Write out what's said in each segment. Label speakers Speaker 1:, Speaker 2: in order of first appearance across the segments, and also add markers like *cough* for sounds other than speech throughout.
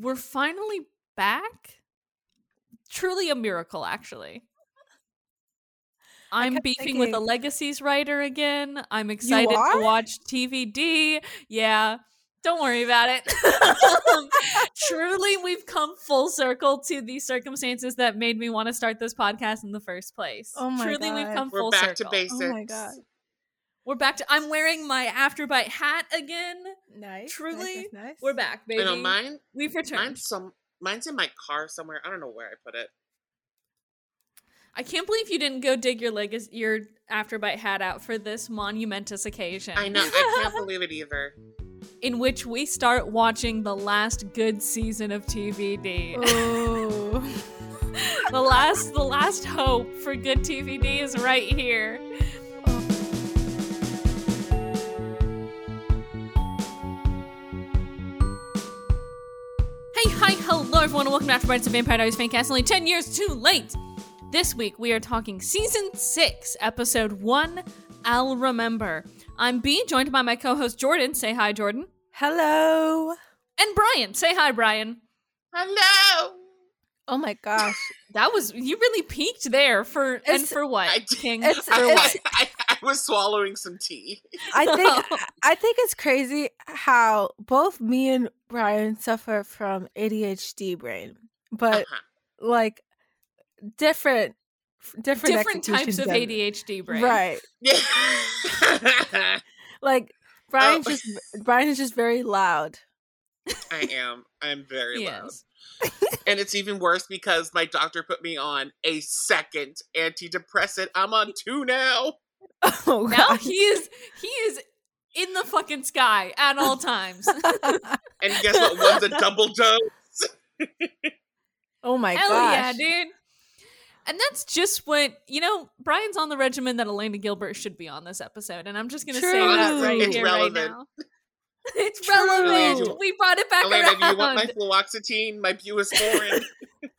Speaker 1: we're finally back. Truly a miracle, actually. I'm
Speaker 2: kept
Speaker 1: beefing with a Legacies writer again. I'm excited to watch TVD. Yeah, don't worry about it. *laughs* Um, truly, we've come full circle to the circumstances that made me want to start this podcast in the first place.
Speaker 2: Oh my
Speaker 1: Truly, we've
Speaker 2: God.
Speaker 1: come
Speaker 3: We're
Speaker 1: full
Speaker 3: back
Speaker 1: circle.
Speaker 3: to basics.
Speaker 2: Oh my god.
Speaker 1: We're back to. I'm wearing my Afterbite hat again.
Speaker 2: Nice.
Speaker 1: Truly,
Speaker 2: nice, nice, nice.
Speaker 1: We're back, baby.
Speaker 3: I know mine.
Speaker 1: We've returned.
Speaker 3: Mine's some. Mine's in my car somewhere. I don't know where I put it.
Speaker 1: I can't believe you didn't go dig your leg your Afterbite hat out for this monumentous occasion.
Speaker 3: I know. I can't *laughs* believe it either.
Speaker 1: in which we start watching the last good season of TVD.
Speaker 2: Ooh. *laughs*
Speaker 1: the last the last hope for good TVD is right here. Hello everyone, and welcome back to Afterbites of Vampire Diaries Fancast, only 10 years too late. This week we are talking season 6, episode 1, I'll Remember. I'm B, joined by my co-host Jordan. Say hi, Jordan.
Speaker 2: Hello.
Speaker 1: And Brian. Say hi, Brian.
Speaker 3: Hello.
Speaker 2: Oh my gosh.
Speaker 1: That was you really peaked there for and for what?
Speaker 3: I did-
Speaker 1: King?
Speaker 2: it's-
Speaker 1: for
Speaker 3: I,
Speaker 1: what?
Speaker 3: I, I was swallowing some tea.
Speaker 2: I think *laughs* I think it's crazy how both me and Brian suffer from ADHD brain, but
Speaker 3: Uh-huh.
Speaker 2: like different different
Speaker 1: Different types of
Speaker 2: it.
Speaker 1: ADHD brain.
Speaker 2: Right.
Speaker 3: Yeah. *laughs*
Speaker 2: Like Brian's
Speaker 3: Oh.
Speaker 2: just Brian is just very loud.
Speaker 3: I am. I'm very loud.
Speaker 1: Yes.
Speaker 3: And it's even worse because my doctor put me on a second antidepressant. I'm on two now. *laughs*
Speaker 2: Oh
Speaker 1: Now he is he is in the fucking sky at all times. *laughs*
Speaker 3: And guess what? One's a *laughs* double dose.
Speaker 2: oh my
Speaker 1: god.
Speaker 2: Hell
Speaker 1: yeah, dude. And that's just what you know. Brian's on the regimen that Elena Gilbert should be on this episode, and I'm just gonna say that right
Speaker 3: It's
Speaker 1: here,
Speaker 3: relevant.
Speaker 1: right now. *laughs* It's
Speaker 2: True.
Speaker 1: relevant. We brought it back
Speaker 3: Elena, do you want my fluoxetine, my buspirone?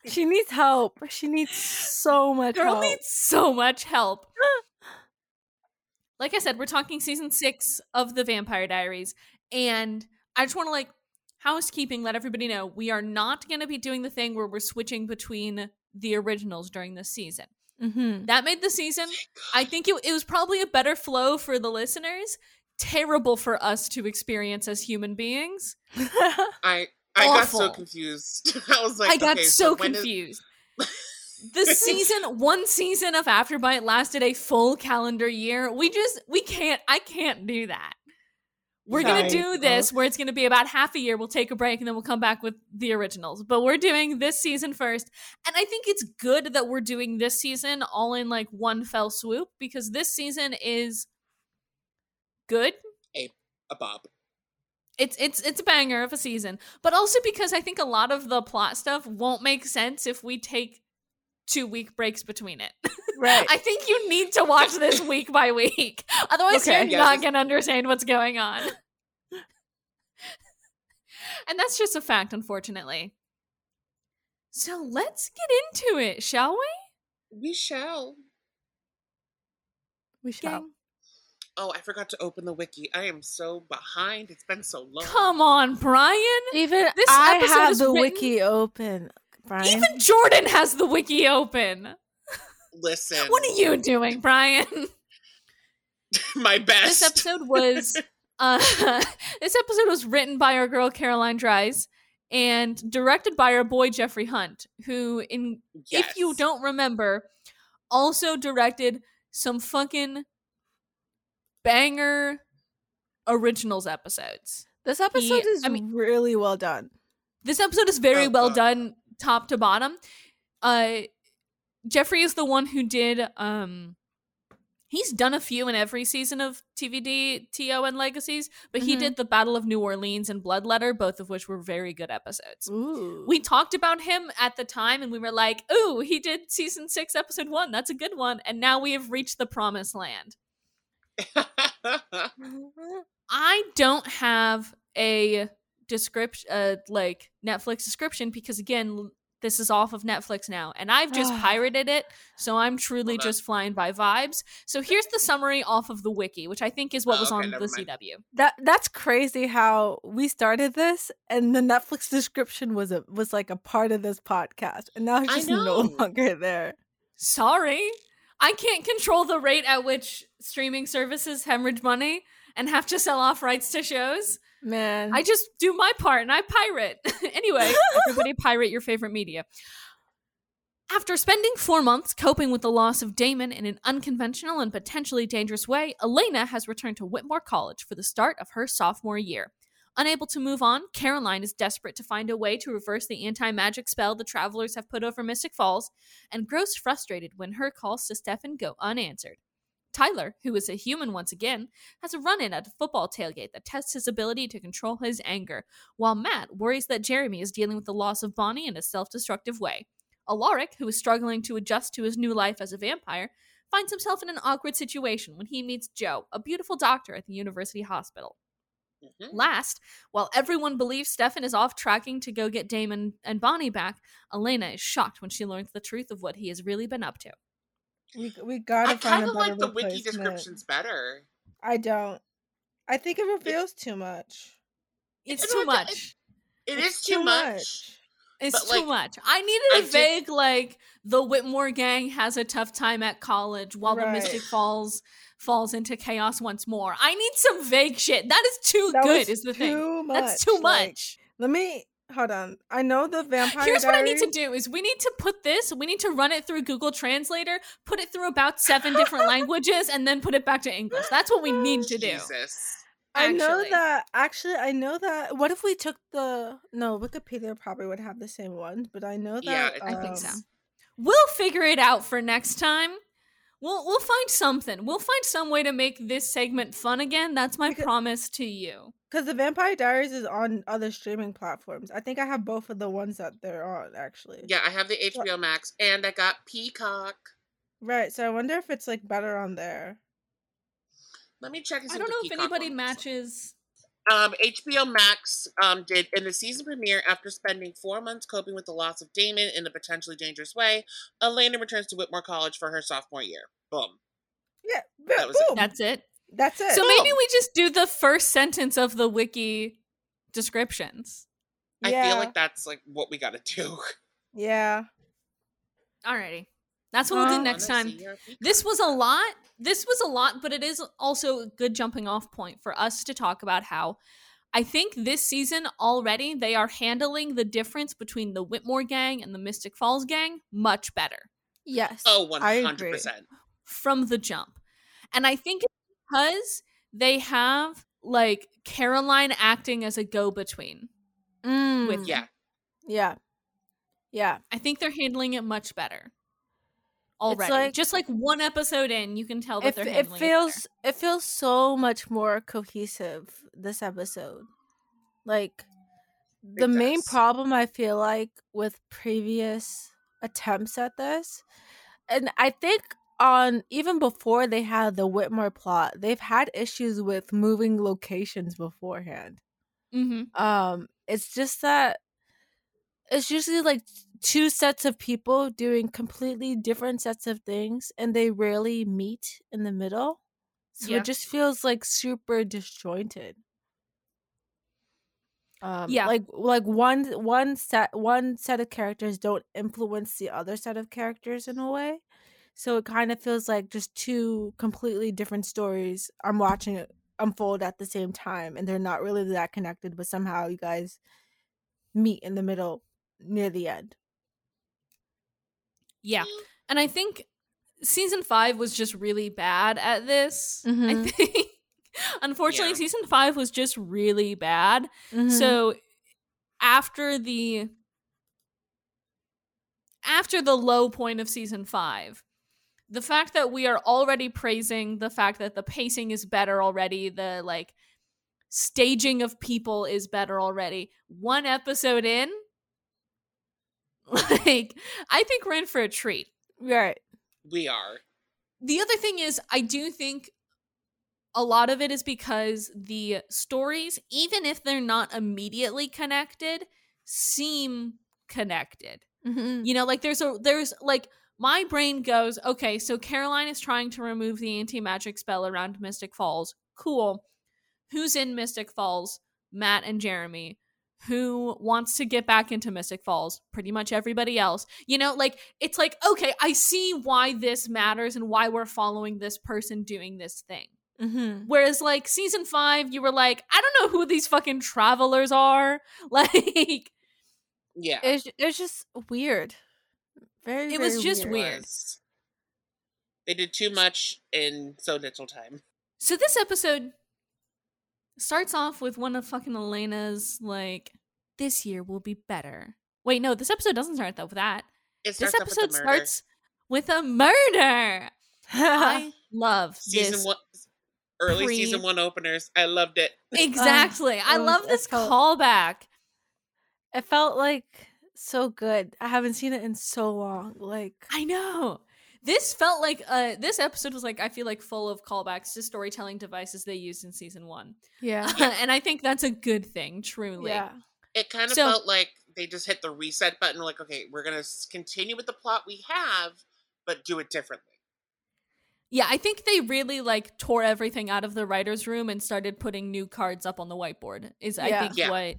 Speaker 2: She needs help. She needs so much
Speaker 1: Girl
Speaker 2: help.
Speaker 1: needs so much help. Like I said, we're talking season six of the Vampire Diaries, and I just want to like housekeeping let everybody know we are not going to be doing the thing where we're switching between the originals during this season.
Speaker 2: mm-hmm.
Speaker 1: That made the season. I think it, it was probably a better flow for the listeners. Terrible for us to experience as human beings. *laughs*
Speaker 3: I I got so confused. *laughs* I was like,
Speaker 1: I got
Speaker 3: okay,
Speaker 1: so
Speaker 3: when is-
Speaker 1: confused. The *laughs* season, one season of Afterbite lasted a full calendar year. We just, we can't, I can't do that. We're gonna do this where it's gonna be about half a year. We'll take a break and then we'll come back with the originals. But we're doing this season first. And I think it's good that we're doing this season all in like one fell swoop because this season is good.
Speaker 3: a, a bob.
Speaker 1: It's it's it's a banger of a season, but also because I think a lot of the plot stuff won't make sense if we take two week breaks between it.
Speaker 2: right. *laughs*
Speaker 1: I think you need to watch this week by week, *laughs* otherwise
Speaker 2: Okay.
Speaker 1: you're
Speaker 3: Yeah,
Speaker 1: not gonna understand what's going on. *laughs* and that's just a fact, unfortunately. So let's get into it, shall we?
Speaker 3: We shall.
Speaker 2: we shall.
Speaker 1: Gang?
Speaker 3: Oh, I forgot to open the wiki. I am so behind. It's been so long.
Speaker 1: Come on, Brian.
Speaker 2: Even
Speaker 1: This
Speaker 2: I
Speaker 1: episode
Speaker 2: have
Speaker 1: is
Speaker 2: the
Speaker 1: written-
Speaker 2: wiki open, Brian.
Speaker 1: Even Jordan has the wiki open.
Speaker 3: Listen,
Speaker 1: What are you doing, Brian? *laughs*
Speaker 3: my best.
Speaker 1: this episode was *laughs* uh *laughs* this episode was written by our girl Caroline Dries and directed by our boy Jeffrey Hunt, who in if you don't remember, also directed some fucking banger originals episodes.
Speaker 2: this episode is
Speaker 1: I mean-
Speaker 2: really well done.
Speaker 1: This episode is very
Speaker 3: Oh,
Speaker 1: well
Speaker 3: God.
Speaker 1: done top to bottom. Uh Jeffrey is the one who did um he's done a few in every season of TVD, TO and Legacies, but he
Speaker 2: Mhm.
Speaker 1: did the Battle of New Orleans and Bloodletter, both of which were very good episodes.
Speaker 2: Ooh.
Speaker 1: We talked about him at the time and we were like, "Ooh, he did season 6 episode 1. That's a good one." And now we have reached the promised land. *laughs* I don't have a description, uh, like Netflix description, because again, this is off of Netflix now, and I've just pirated it, so I'm truly
Speaker 3: Hold on.
Speaker 1: just flying by vibes. So here's the summary off of the wiki, which I think is what
Speaker 3: Oh,
Speaker 1: was
Speaker 3: okay,
Speaker 1: on the
Speaker 3: mind.
Speaker 1: CW.
Speaker 2: That that's crazy how we started this and the Netflix description was a was like a part of this podcast and now it's just no longer there.
Speaker 1: Sorry, I can't control the rate at which streaming services hemorrhage money and have to sell off rights to shows.
Speaker 2: Man.
Speaker 1: I just do my part and I pirate. *laughs* anyway, *laughs* everybody pirate your favorite media. After spending four months coping with the loss of Damon in an unconventional and potentially dangerous way, Elena has returned to Whitmore College for the start of her sophomore year. Unable to move on, Caroline is desperate to find a way to reverse the anti magic spell the travelers have put over Mystic Falls and grows frustrated when her calls to Stefan go unanswered. Tyler, who is a human once again, has a run in at a football tailgate that tests his ability to control his anger, while Matt worries that Jeremy is dealing with the loss of Bonnie in a self destructive way. Alaric, who is struggling to adjust to his new life as a vampire, finds himself in an awkward situation when he meets Jo, a beautiful doctor at the university hospital.
Speaker 3: Mhm.
Speaker 1: Last, while everyone believes Stefan is off tracking to go get Damon and Bonnie back, Elena is shocked when she learns the truth of what he has really been up to.
Speaker 2: We we gotta
Speaker 3: I
Speaker 2: find
Speaker 3: kind
Speaker 2: a
Speaker 3: of
Speaker 2: better
Speaker 3: like the wiki descriptions better.
Speaker 2: I don't. I think it reveals too much.
Speaker 1: It's
Speaker 3: It's
Speaker 1: too much.
Speaker 3: It
Speaker 2: It's
Speaker 3: is too,
Speaker 2: too
Speaker 3: much.
Speaker 2: much.
Speaker 1: It's
Speaker 3: But,
Speaker 1: too
Speaker 3: like,
Speaker 1: much. I needed
Speaker 3: I
Speaker 1: a
Speaker 3: did-
Speaker 1: vague like the Whitmore gang has a tough time at college while the Mystic Falls falls into chaos once more. I need some vague shit. That is too
Speaker 2: That
Speaker 1: good is the thing.
Speaker 2: much.
Speaker 1: That's too
Speaker 2: like,
Speaker 1: much.
Speaker 2: let me hold on. I know the vampire.
Speaker 1: Here's what I need to do is we need to put this, we need to run it through Google Translator, put it through about seven different *laughs* languages, and then put it back to English. That's what we need to do.
Speaker 3: Jesus.
Speaker 2: I know that actually I know that what if we took the no Wikipedia probably would have the same one, but I know that
Speaker 3: Yeah, I
Speaker 1: I think so.
Speaker 2: um,
Speaker 1: We'll figure it out for next time. We'll we'll find something. We'll find some way to make this segment fun again. That's my
Speaker 2: Because-
Speaker 1: promise to you.
Speaker 2: Because the Vampire Diaries is on other streaming platforms. I think I have both of the ones that they're on, actually.
Speaker 3: Yeah, I have the HBO Max and I got Peacock.
Speaker 2: Right. So I wonder if it's like better on there.
Speaker 3: Let me check.
Speaker 1: I don't know if anybody
Speaker 3: ones.
Speaker 1: matches.
Speaker 3: Um, HBO Max um, did in the season premiere after spending four months coping with the loss of Damon in a potentially dangerous way. Elena returns to Whitmore College for her sophomore year. Boom.
Speaker 2: Yeah.
Speaker 3: That was it.
Speaker 1: That's it.
Speaker 2: That's it.
Speaker 1: So maybe oh. we just do the first sentence of the wiki descriptions.
Speaker 3: I
Speaker 2: Yeah.
Speaker 3: feel like that's like what we got to do.
Speaker 2: Yeah.
Speaker 1: Alrighty. That's what we'll do next time.
Speaker 3: see your Peacock?
Speaker 1: This was a lot. This was a lot, but it is also a good jumping off point for us to talk about how I think this season already they are handling the difference between the Whitmore gang and the Mystic Falls gang much better oh,
Speaker 2: Yes.
Speaker 3: Oh, one
Speaker 2: I
Speaker 3: hundred
Speaker 2: agree.
Speaker 3: percent.
Speaker 1: from the jump. And I think it's because they have like Caroline acting as a go between.
Speaker 2: Mm,
Speaker 1: with-
Speaker 3: Yeah.
Speaker 2: Yeah. Yeah.
Speaker 1: I think they're handling it much better. Already.
Speaker 2: like-
Speaker 1: Just like one episode in, you can tell that
Speaker 2: It,
Speaker 1: they're handling it,
Speaker 2: feels it feels so much more cohesive this episode. Like the main problem I feel like with previous attempts at this, and I think on even before they had the Whitmore plot, they've had issues with moving locations beforehand.
Speaker 1: Mhm.
Speaker 2: Um, it's just that it's usually like two sets of people doing completely different sets of things, and they rarely meet in the middle. So
Speaker 1: Yeah.
Speaker 2: it just feels like super disjointed. Um,
Speaker 1: Yeah.
Speaker 2: like like one one set one set of characters don't influence the other set of characters in a way, so it kind of feels like just two completely different stories. I'm watching it unfold at the same time and they're not really that connected but somehow you guys meet in the middle near the end
Speaker 1: Yeah. And I think season five was just really bad at this. I
Speaker 2: Mhm.
Speaker 1: think, *laughs* unfortunately,
Speaker 3: Yeah.
Speaker 1: season five was just really bad.
Speaker 2: Mhm.
Speaker 1: So after the after the low point of season five, the fact that we are already praising the fact that the pacing is better already, the like staging of people is better already. One episode in, *laughs* like I think we're in for a treat.
Speaker 2: right
Speaker 3: We are.
Speaker 1: the other thing is i do think a lot of it is because the stories even if they're not immediately connected seem connected.
Speaker 2: Mhm.
Speaker 1: You know, like there's a there's like my brain goes, okay, so Caroline is trying to remove the anti-magic spell around Mystic Falls. Cool. Who's in Mystic Falls? Matt and Jeremy. Who wants to get back into Mystic Falls? Pretty much everybody else. You know, like it's like, okay, I see why this matters and why we're following this person doing this thing.
Speaker 2: Mhm.
Speaker 1: Whereas like season 5, you were like, I don't know who these fucking travelers are. *laughs* Like
Speaker 3: Yeah.
Speaker 2: It's it's just weird. Very.
Speaker 1: It was
Speaker 2: very
Speaker 1: just
Speaker 3: It
Speaker 1: weird.
Speaker 3: They did too much in so little time.
Speaker 1: So this episode starts off with one of fucking Elena's like, this year will be better. Wait, no, this episode doesn't start though with that.
Speaker 3: It
Speaker 1: This
Speaker 3: starts off with
Speaker 1: episode starts with a murder. *laughs* I love
Speaker 3: season
Speaker 1: this.
Speaker 3: one, early
Speaker 1: pre-
Speaker 3: season one openers. I loved it. *laughs*
Speaker 1: Exactly. I love this
Speaker 2: felt-
Speaker 1: callback.
Speaker 2: it felt like so good. I haven't seen it in so long. Like
Speaker 1: I know. This felt like uh this episode was like I feel like full of callbacks to storytelling devices they used in season 1.
Speaker 2: yeah, *laughs*
Speaker 1: and I think that's a good thing, truly.
Speaker 2: yeah.
Speaker 3: It kind of
Speaker 1: So-
Speaker 3: felt like they just hit the reset button. Like, okay, we're gonna continue with the plot we have, but do it differently.
Speaker 1: Yeah, I think they really like tore everything out of the writer's room and started putting new cards up on the whiteboard. Is I think
Speaker 3: Yeah.
Speaker 1: what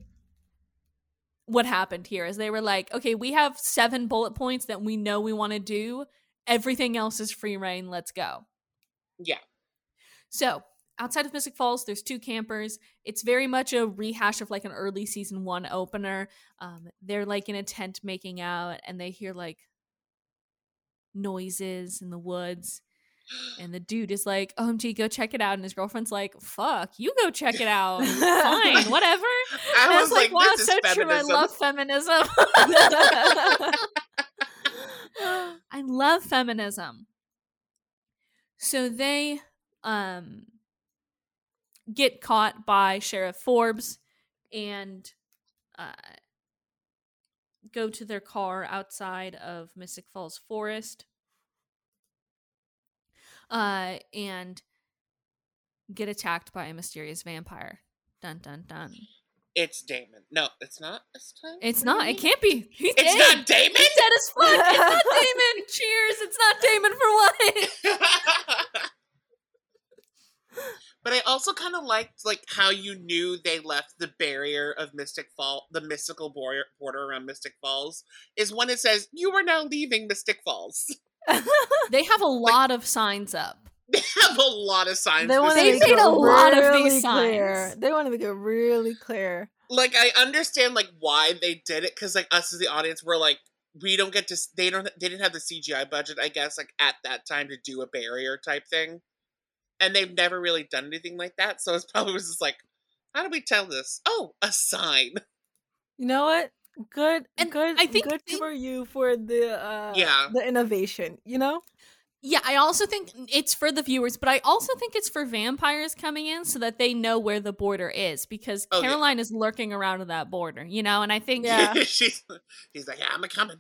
Speaker 1: what happened here is they were like, okay, we have seven bullet points that we know we want to do. Everything else is free reign. Let's go.
Speaker 3: Yeah.
Speaker 1: So outside of Mystic Falls, there's two campers. It's very much a rehash of like an early season one opener. Um, they're like in a tent making out, and they hear like noises in the woods. And the dude is like, OMG, go check it out. And his girlfriend's like, fuck, you go check it out. *laughs* Fine, whatever. *laughs*
Speaker 3: I
Speaker 1: And
Speaker 3: was like,
Speaker 1: wow,
Speaker 3: this is
Speaker 1: so true. I love feminism. *laughs* I love feminism. So they um get caught by Sheriff Forbes and uh go to their car outside of Mystic Falls Forest. Uh and get attacked by a mysterious vampire. Dun dun dun.
Speaker 3: It's Damon. No, it's not this time.
Speaker 1: It's not. It can't be. He's
Speaker 3: It's
Speaker 1: dead.
Speaker 3: not Damon.
Speaker 1: He's dead as fuck. It's not *laughs* Damon. Cheers. It's not Damon for what? *laughs*
Speaker 3: but I also kind of liked like how you knew they left the barrier of Mystic Fall, the mystical border, border around Mystic Falls, is when it says you are now leaving Mystic Falls. *laughs* *laughs*
Speaker 1: They have a lot of signs up.
Speaker 3: They have a lot of signs.
Speaker 2: they want to
Speaker 1: They
Speaker 2: make
Speaker 1: made
Speaker 2: it
Speaker 1: a lot of
Speaker 2: really
Speaker 1: these
Speaker 2: clear.
Speaker 1: signs.
Speaker 2: They want to make it really clear.
Speaker 3: like I understand like why they did it because like us as the audience were like we don't get to they don't they didn't have the CGI budget I guess like at that time to do a barrier type thing, and they've never really done anything like that. So it's *laughs* probably was just like, how do we tell this? Oh, a sign.
Speaker 2: You know what? Good,
Speaker 1: And
Speaker 2: good.
Speaker 1: I think
Speaker 2: good
Speaker 1: they-
Speaker 2: for you for the uh,
Speaker 3: Yeah.
Speaker 2: the innovation. You know,
Speaker 1: Yeah, I also think it's for the viewers, but I also think it's for vampires coming in so that they know where the border is because
Speaker 3: Oh, yeah.
Speaker 1: Caroline is lurking around that border, you know? And I think
Speaker 2: Yeah. *laughs*
Speaker 3: she's he's like, yeah, I'm a coming.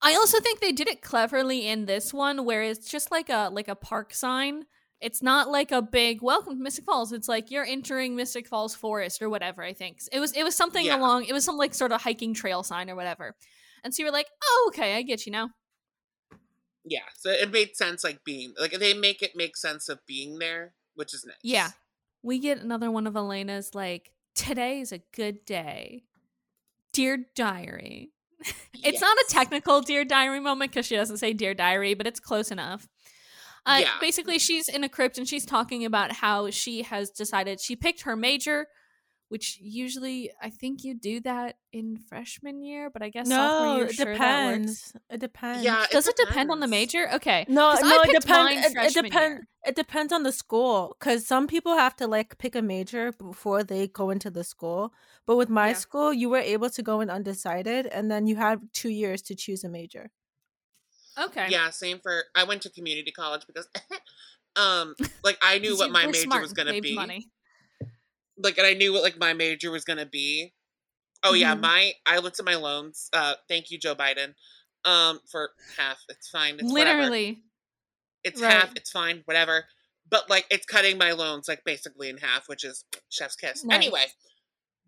Speaker 1: I also think they did it cleverly in this one where it's just like a like a park sign. It's not like a big welcome to Mystic Falls. It's like you're entering Mystic Falls Forest or whatever, I think. It was it was something
Speaker 3: Yeah.
Speaker 1: along it was some like sort of hiking trail sign or whatever. And so you were like, "Oh, okay, I get you now."
Speaker 3: Yeah, so it made sense like being like they make it make sense of being there, which is nice.
Speaker 1: Yeah. We get another one of Elena's like, "Today is a good day." Dear diary. *laughs* It's not a technical Dear Diary moment because she doesn't say Dear Diary, but it's close enough. Uh,
Speaker 3: Yeah.
Speaker 1: Basically, she's in a crypt and she's talking about how she has decided she picked her major, which usually I think you do that in freshman year, but I guess sophomore
Speaker 2: no,
Speaker 1: year,
Speaker 2: it
Speaker 1: sure
Speaker 2: depends. It depends.
Speaker 3: Yeah,
Speaker 1: Does it depend on the major? Okay.
Speaker 2: No,
Speaker 1: 'Cause
Speaker 2: no, it depends. It, it depends. It depends on the school because some people have to like pick a major before they go into the school. But with my
Speaker 1: Yeah.
Speaker 2: school, you were able to go in undecided, and then you have two years to choose a major.
Speaker 1: Okay.
Speaker 3: Yeah, same for I went to community college because *laughs* um like I knew what my major
Speaker 1: smart
Speaker 3: was gonna be.
Speaker 1: Money.
Speaker 3: Like and I knew what like my major was gonna be. Oh yeah,
Speaker 2: Mhm.
Speaker 3: my I looked at my loans. Uh thank you, Joe Biden. Um for half. It's fine. It's whatever.
Speaker 1: Literally.
Speaker 3: It's
Speaker 2: Right.
Speaker 3: half, it's fine, whatever. But like it's cutting my loans like basically in half, which is chef's kiss.
Speaker 1: Right.
Speaker 3: Anyway,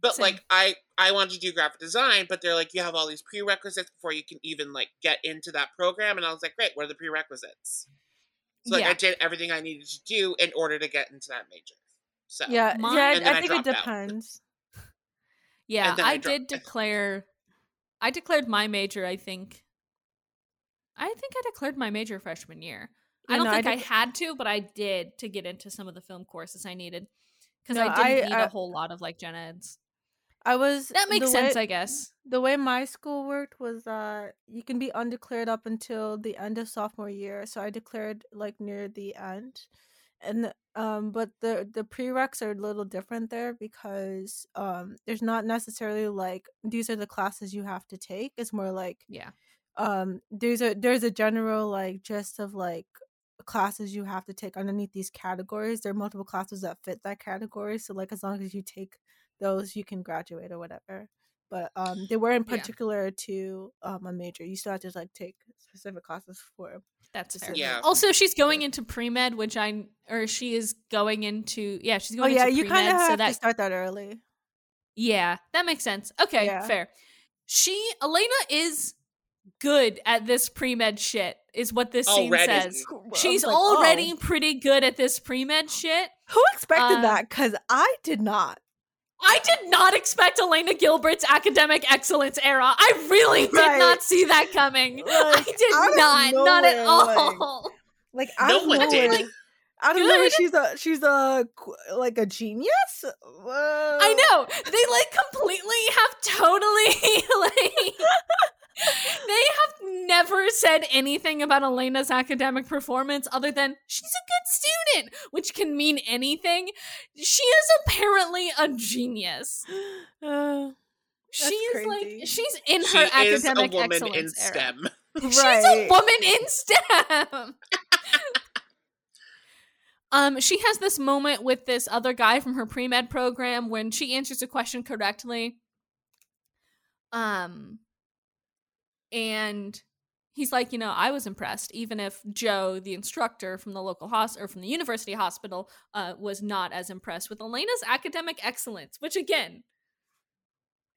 Speaker 3: But
Speaker 1: Same.
Speaker 3: like I I wanted to do graphic design, but they're like you have all these prerequisites before you can even like get into that program and I was like, "Great, what are the prerequisites?" So like
Speaker 1: Yeah.
Speaker 3: I did everything I needed to do in order to get into that major. So
Speaker 2: Yeah,
Speaker 1: Mine-
Speaker 2: yeah. I,
Speaker 3: I
Speaker 2: think it
Speaker 3: dropped out.
Speaker 2: depends. *laughs*
Speaker 1: Yeah,
Speaker 3: I
Speaker 1: I,
Speaker 3: dropped
Speaker 1: did declare. I declared my major. I think. I think I declared my major freshman year. I don't
Speaker 2: know, I
Speaker 1: think I,
Speaker 2: dec-
Speaker 1: had to, but I did to get into some of the film courses I needed because
Speaker 2: No,
Speaker 1: I didn't
Speaker 2: I-
Speaker 1: need
Speaker 2: I-
Speaker 1: a whole lot of like gen eds.
Speaker 2: I was
Speaker 1: That makes sense,
Speaker 2: way-
Speaker 1: I guess.
Speaker 2: the way my school worked was that you can be undeclared up until the end of sophomore year. So I declared like near the end, and um, but the the prereqs are a little different there because um, there's not necessarily like these are the classes you have to take. It's more like
Speaker 1: Yeah.
Speaker 2: um, there's a there's a general like gist of like classes you have to take underneath these categories. There are multiple classes that fit that category. So like as long as you take those, you can graduate or whatever. But um, they weren't
Speaker 1: Yeah.
Speaker 2: particular to um, a major. You still have to like take specific classes for.
Speaker 1: That's fair.
Speaker 2: Specific-
Speaker 3: Yeah.
Speaker 1: Also, she's going into pre med, which I or she is going into yeah, she's going.
Speaker 2: Oh
Speaker 1: going
Speaker 2: yeah,
Speaker 1: into
Speaker 2: you kind
Speaker 1: pre-med,
Speaker 2: of
Speaker 1: so
Speaker 2: have
Speaker 1: that
Speaker 2: to start that early.
Speaker 1: Yeah, that makes sense. Okay,
Speaker 2: Yeah.
Speaker 1: fair. She Elena is good at this pre med shit, is what this scene
Speaker 3: Already.
Speaker 1: says. She's
Speaker 2: like,
Speaker 1: already
Speaker 2: oh,
Speaker 1: pretty good at this pre med shit.
Speaker 2: who expected
Speaker 1: um,
Speaker 2: that? Because I did not.
Speaker 1: I did not expect Elena Gilbert's academic excellence era. I really did
Speaker 2: Right.
Speaker 1: not see that coming. I did
Speaker 2: out of
Speaker 1: not, not at
Speaker 2: nowhere, like,
Speaker 1: all.
Speaker 2: Like out
Speaker 3: No
Speaker 2: of
Speaker 3: one did.
Speaker 2: nowhere, out of nowhere,
Speaker 1: Good.
Speaker 2: she's a she's a like a genius.
Speaker 1: I know. They like completely have totally *laughs* like they have never said anything about Elena's academic performance other than she's a good student, which can mean anything. She is apparently a genius.
Speaker 2: Uh,
Speaker 1: She is
Speaker 2: crazy.
Speaker 1: like she's in
Speaker 3: she
Speaker 1: her
Speaker 3: is a
Speaker 1: academic
Speaker 3: woman
Speaker 1: excellence
Speaker 3: in
Speaker 1: era.
Speaker 3: STEM. *laughs*
Speaker 1: She's a woman in STEM. *laughs* um, she has this moment with this other guy from her pre med program when she answers a question correctly. Um, and he's like, you know, I was impressed, even if Jo, the instructor from the local hospital or from the university hospital, uh, was not as impressed with Elena's academic excellence. Which again,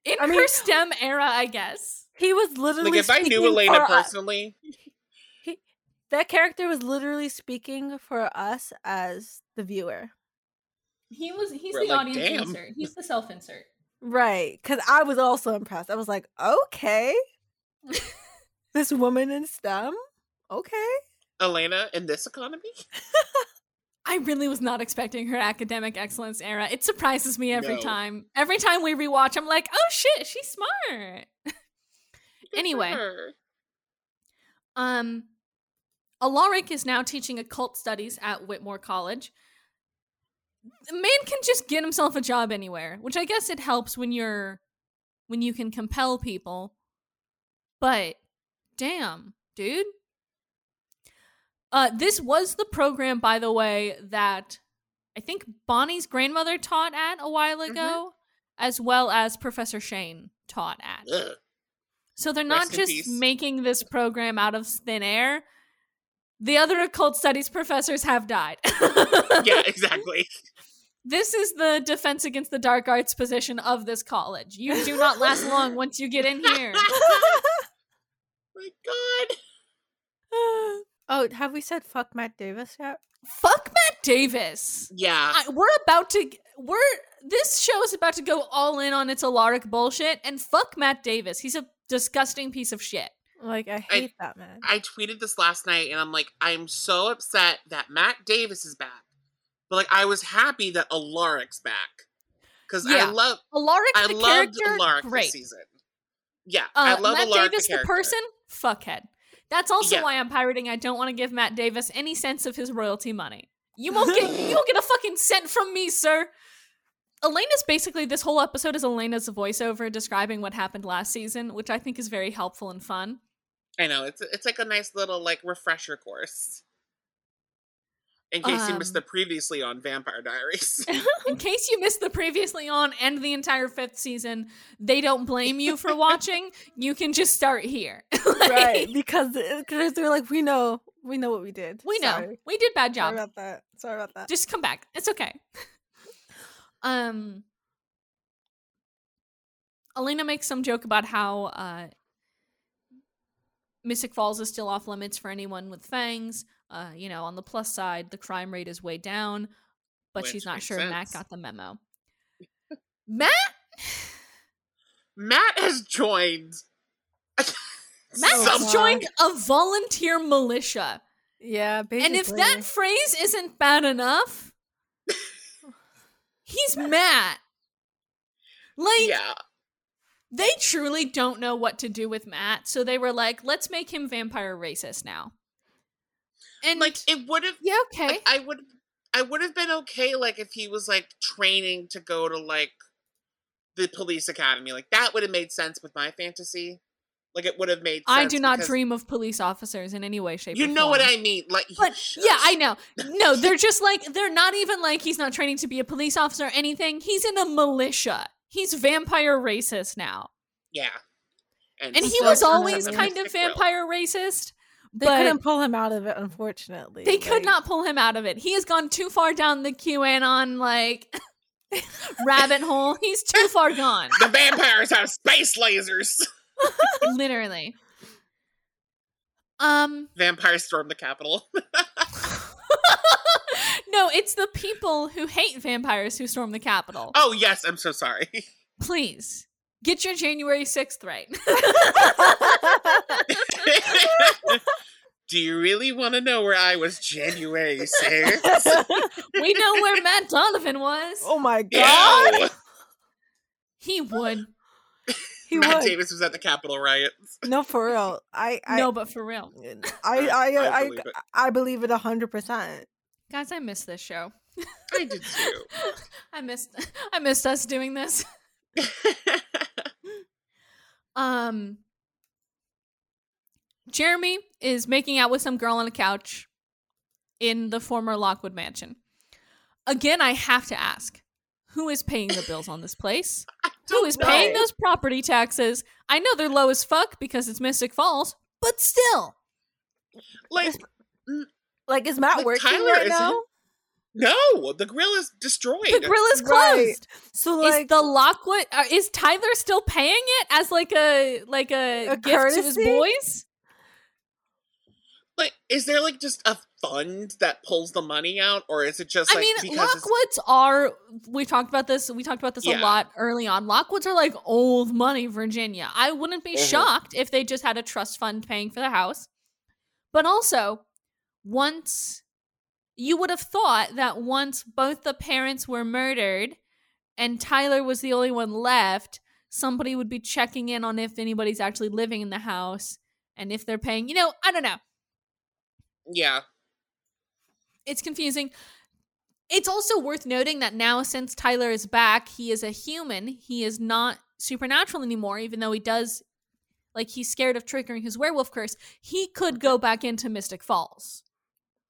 Speaker 1: in
Speaker 2: I
Speaker 1: her
Speaker 2: mean-
Speaker 1: STEM era, I guess.
Speaker 2: he was literally
Speaker 3: Like if I knew
Speaker 2: speaking
Speaker 3: Elena
Speaker 2: for us.
Speaker 3: personally, *laughs*
Speaker 2: That character was literally speaking for us as the viewer,
Speaker 1: He was he's
Speaker 3: We're
Speaker 1: the
Speaker 3: like,
Speaker 1: audience
Speaker 3: "Damn."
Speaker 1: insert. He's the self insert.
Speaker 2: right? Because I was also impressed. I was like, okay, *laughs* this woman in STEM, okay.
Speaker 3: Elena in this economy, *laughs*
Speaker 1: I really was not expecting her academic excellence era. It surprises me every
Speaker 3: No.
Speaker 1: time. Every time we rewatch, I'm like, oh shit, she's smart. *laughs* Anyway. Um Alaric is now teaching occult studies at Whitmore College. The man can just get himself a job anywhere, which I guess it helps when you're when you can compel people. But damn, dude. Uh this was the program by the way that I think Bonnie's grandmother taught at a while
Speaker 3: Mm-hmm.
Speaker 1: ago as well as Professor Shane taught at.
Speaker 3: Ugh.
Speaker 1: So they're not
Speaker 3: Rest
Speaker 1: just making this program out of thin air. The other occult studies professors have died. *laughs*
Speaker 3: yeah, exactly.
Speaker 1: This is the defense against the dark arts position of this college. You do not last long once you get in here. *laughs* *laughs*
Speaker 3: My God. *sighs*
Speaker 2: oh, have we said fuck Matt Davis yet?
Speaker 1: Fuck Matt Davis.
Speaker 3: Yeah.
Speaker 1: I, we're about to we're this show is about to go all in on its Alaric bullshit and fuck Matt Davis. He's a disgusting piece of shit.
Speaker 2: Like I hate that man.
Speaker 3: I tweeted this last night and I'm like, I'm so upset that Matt Davis is back. But like I was happy that Alaric's back. Because
Speaker 1: Yeah.
Speaker 3: I love
Speaker 1: Alaric
Speaker 3: I
Speaker 1: the
Speaker 3: loved
Speaker 1: character,
Speaker 3: Alaric
Speaker 1: great.
Speaker 3: this season. Yeah.
Speaker 1: Uh,
Speaker 3: I love
Speaker 1: Matt Davis,
Speaker 3: the
Speaker 1: the, person, fuckhead. That's also
Speaker 3: Yeah.
Speaker 1: why I'm pirating. I don't want to give Matt Davis any sense of his royalty money. You won't get *laughs* you won't get a fucking cent from me, sir. Elena's basically this whole episode is Elena's voiceover describing what happened last season, which I think is very helpful and fun.
Speaker 3: I know. It's it's like a nice little like refresher course. In case you missed
Speaker 1: Um,
Speaker 3: the previously on Vampire Diaries. *laughs*
Speaker 1: In case you missed the previously on and the entire fifth season, they don't blame you for watching. You can just start here. *laughs* Like,
Speaker 2: right, because because they're like we know we know what we did.
Speaker 1: We know.
Speaker 2: Sorry.
Speaker 1: We did bad job.
Speaker 2: Sorry about that. Sorry about that.
Speaker 1: just come back. It's okay. *laughs* um Elena makes some joke about how uh, Mystic Falls is still off limits for anyone with fangs. Uh, you know, on the plus side, the crime rate is way down, but
Speaker 3: Which
Speaker 1: she's not
Speaker 3: makes
Speaker 1: sure Matt got the memo. *laughs* Matt,
Speaker 3: Matt has joined. *laughs*
Speaker 1: Matt
Speaker 2: Oh,
Speaker 1: has
Speaker 2: God.
Speaker 1: joined a volunteer militia,
Speaker 2: Yeah, basically.
Speaker 1: and if that phrase isn't bad enough, he's Matt. Like,
Speaker 3: yeah,
Speaker 1: they truly don't know what to do with Matt, so they were like, "Let's make him vampire racist now." And
Speaker 3: like it would have.
Speaker 1: yeah, okay,
Speaker 3: Like, I would. I would have been okay, like if he was like training to go to like the police academy. Like that would have made sense with my fantasy. Like it would have made. sense
Speaker 1: I do not dream of police officers in any way, shape,
Speaker 3: You know what. I mean? Like,
Speaker 1: But yeah, I know. No, they're just like *laughs* they're not even like he's not training to be a police officer or anything. He's in a militia. He's vampire racist now.
Speaker 3: yeah.
Speaker 1: And he was always kind of vampire racist.
Speaker 2: They
Speaker 1: but-
Speaker 2: couldn't pull him out of it, unfortunately.
Speaker 1: They could not pull him out of it. He has gone too far down the QAnon like *laughs* rabbit hole. He's too far gone.
Speaker 3: The vampires have space lasers. *laughs*
Speaker 1: Literally. Um
Speaker 3: Vampires storm the Capitol. *laughs*
Speaker 1: No, it's the people who hate vampires who storm the Capitol.
Speaker 3: oh yes, I'm so sorry.
Speaker 1: Please. Get your January 6th right.
Speaker 3: Do you really want to know where I was January *laughs* 6th?
Speaker 1: we know where Matt Donovan was.
Speaker 2: oh my god,
Speaker 3: Ew.
Speaker 1: He would. *laughs*
Speaker 2: he
Speaker 3: Matt
Speaker 2: would.
Speaker 3: Davis was at the Capitol riots. *laughs*
Speaker 2: No, for real. I, I,
Speaker 1: no, but for real.
Speaker 2: I, I,
Speaker 3: I
Speaker 2: I, I,
Speaker 3: believe it.
Speaker 2: I believe it a hundred percent.
Speaker 1: Guys, I miss this show.
Speaker 3: I did too.
Speaker 1: I missed I missed us doing this. Um Jeremy is making out with some girl on a couch in the former Lockwood mansion. Again, I have to ask, who is paying the bills on this place? *laughs* Who is don't
Speaker 3: paying
Speaker 1: those property taxes? I know they're low as fuck because it's Mystic Falls, but still.
Speaker 3: like,
Speaker 2: Like, is Matt
Speaker 3: Like,
Speaker 2: working
Speaker 3: Tyler
Speaker 2: right now?
Speaker 3: no, the grill is destroyed.
Speaker 1: The grill is
Speaker 2: Right.
Speaker 1: closed.
Speaker 2: So,
Speaker 1: is
Speaker 2: like,
Speaker 1: the Lockwood uh, is Tyler still paying it as like a like a,
Speaker 2: A
Speaker 1: gift to his boys?
Speaker 3: Like, is there like just a fund that pulls the money out, or is it just
Speaker 1: I mean, Lockwoods are. We talked about this. We talked about this a lot early on. Lockwoods are like old money, Virginia. I wouldn't be
Speaker 3: Mhm.
Speaker 1: shocked if they just had a trust fund paying for the house. But also, once you would have thought that once both the parents were murdered and Tyler was the only one left, somebody would be checking in on if anybody's actually living in the house and if they're paying. You know, I don't know.
Speaker 3: Yeah,
Speaker 1: it's confusing. It's also worth noting that now, since Tyler is back, he is a human. He is not supernatural anymore, even though he does, like, he's scared of triggering his werewolf curse. He could go back into Mystic Falls.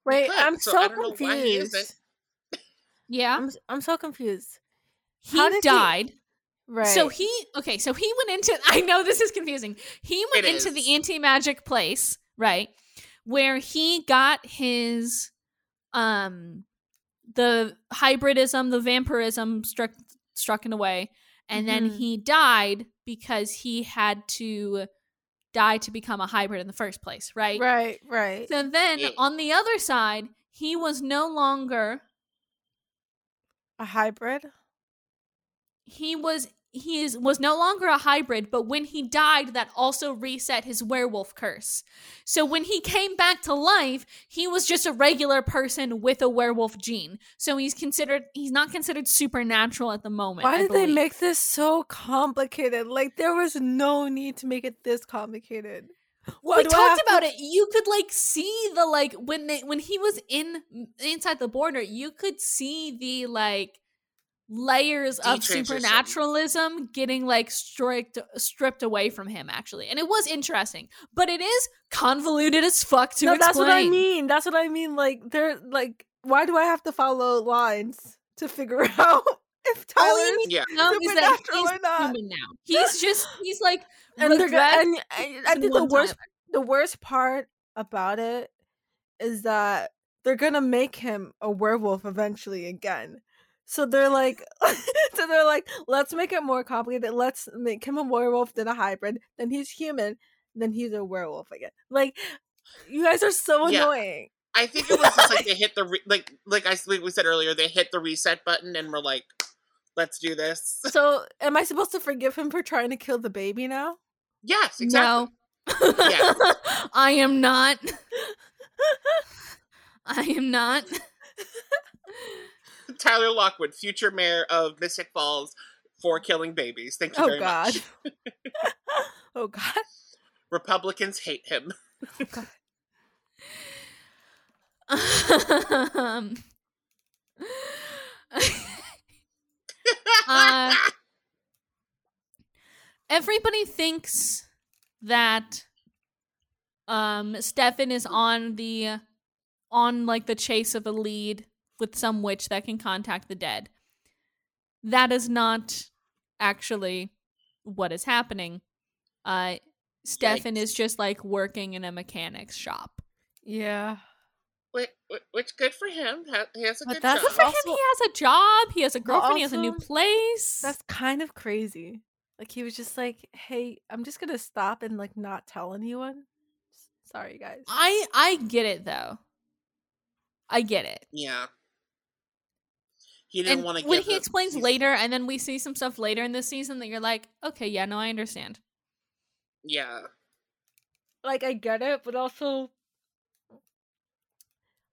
Speaker 2: wait,
Speaker 3: Good.
Speaker 2: I'm
Speaker 3: So
Speaker 2: so,
Speaker 3: I don't know why he
Speaker 2: confused.
Speaker 1: Yeah.
Speaker 2: I'm, I'm so confused.
Speaker 1: He
Speaker 2: How did he-
Speaker 1: died.
Speaker 2: Right.
Speaker 1: So he, okay, so he went into, *laughs* I know this is confusing. He went
Speaker 3: It
Speaker 1: into
Speaker 3: is.
Speaker 1: the anti magic place, right? Where he got his, um, the hybridism, the vampirism struck struck in a way, and then
Speaker 2: Mhm.
Speaker 1: he died because he had to die to become a hybrid in the first place, right?
Speaker 2: right, right.
Speaker 1: So then
Speaker 3: Yeah.
Speaker 1: on the other side, he was no longer
Speaker 2: A hybrid.
Speaker 1: he was he is was no longer a hybrid but when he died that also reset his werewolf curse so when he came back to life he was just a regular person with a werewolf gene so he's considered he's not considered supernatural at the moment
Speaker 2: Why
Speaker 1: I
Speaker 2: did they make this so complicated? Like, there was no need to make it this complicated. Why
Speaker 1: we talked
Speaker 2: have to-
Speaker 1: about it you could like see the like when they when he was in inside the border you could see the like layers of supernaturalism getting like stripped stripped away from him actually and it was interesting but it is convoluted as fuck to
Speaker 2: no,
Speaker 1: explain
Speaker 2: that's what I mean. That's what I mean. Like, they're like, why do I have to follow lines to figure *laughs* out if
Speaker 1: All you
Speaker 2: Tyler's
Speaker 3: Yeah.
Speaker 1: to is that
Speaker 2: supernatural
Speaker 1: he's
Speaker 2: or not?
Speaker 1: human now *laughs* he's just he's like
Speaker 2: and they're go-
Speaker 1: regressed
Speaker 2: and I, I think the worst
Speaker 1: Tyler.
Speaker 2: the worst part about it is that they're gonna make him a werewolf eventually again. So they're like, *laughs* so they're like, let's make it more complicated. Let's make him a werewolf, then a hybrid, then he's human, then he's a werewolf again. Like, you guys are so
Speaker 3: Yeah.
Speaker 2: annoying.
Speaker 3: I think it *laughs* was just like they hit the re- like like I like we said earlier they hit the reset button and we're like, let's do this. *laughs*
Speaker 2: So, am I supposed to forgive him for trying to kill the baby now?
Speaker 3: Yes, exactly.
Speaker 1: No.
Speaker 3: Yeah.
Speaker 1: I am not. I am not. *laughs*
Speaker 3: Tyler Lockwood, future mayor of Mystic Falls, for killing babies. Thank you
Speaker 2: Oh
Speaker 3: very
Speaker 2: God.
Speaker 3: much.
Speaker 2: oh God. Oh God.
Speaker 3: Republicans hate him. *laughs*
Speaker 2: Oh God.
Speaker 1: um, *laughs* uh, everybody thinks that um Stefan is on the on like the chase of a lead with some witch that can contact the dead. That is not actually what is happening. Uh Stefan is just like working in a mechanic's shop.
Speaker 2: Yeah.
Speaker 3: Which, which good for him. He has a
Speaker 2: But
Speaker 3: good
Speaker 2: that's
Speaker 3: job.
Speaker 1: Good for him. He has a job. He has a
Speaker 2: But
Speaker 1: girlfriend. he has a new place.
Speaker 2: That's kind of crazy. Like he was just like, "Hey, I'm just gonna stop and like not tell anyone." Sorry, guys.
Speaker 1: I I get it though. I get it.
Speaker 3: yeah. He didn't want to
Speaker 1: when he
Speaker 3: the-
Speaker 1: explains
Speaker 3: he's-
Speaker 1: later, and then we see some stuff later in this season that you're like, okay, yeah, no, I understand.
Speaker 3: Yeah.
Speaker 2: Like I get it, but also,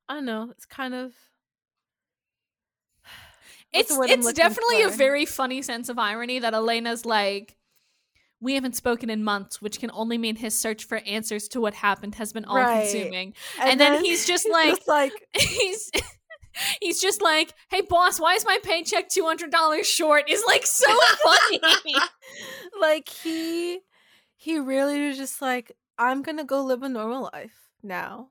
Speaker 2: I don't know. It's kind of. *sighs* What's
Speaker 1: It's
Speaker 2: the word I'm
Speaker 1: it's
Speaker 2: looking
Speaker 1: definitely a very funny sense of irony that Elena's like, we haven't spoken in months, which can only mean his search for answers to what happened has been all consuming. And, then, he's just *laughs* like,
Speaker 2: just like *laughs*
Speaker 1: he's he's just like, hey boss, why is my paycheck two hundred dollars short? Is like so funny. *laughs*
Speaker 2: like he he really was just like i'm gonna go live a normal life now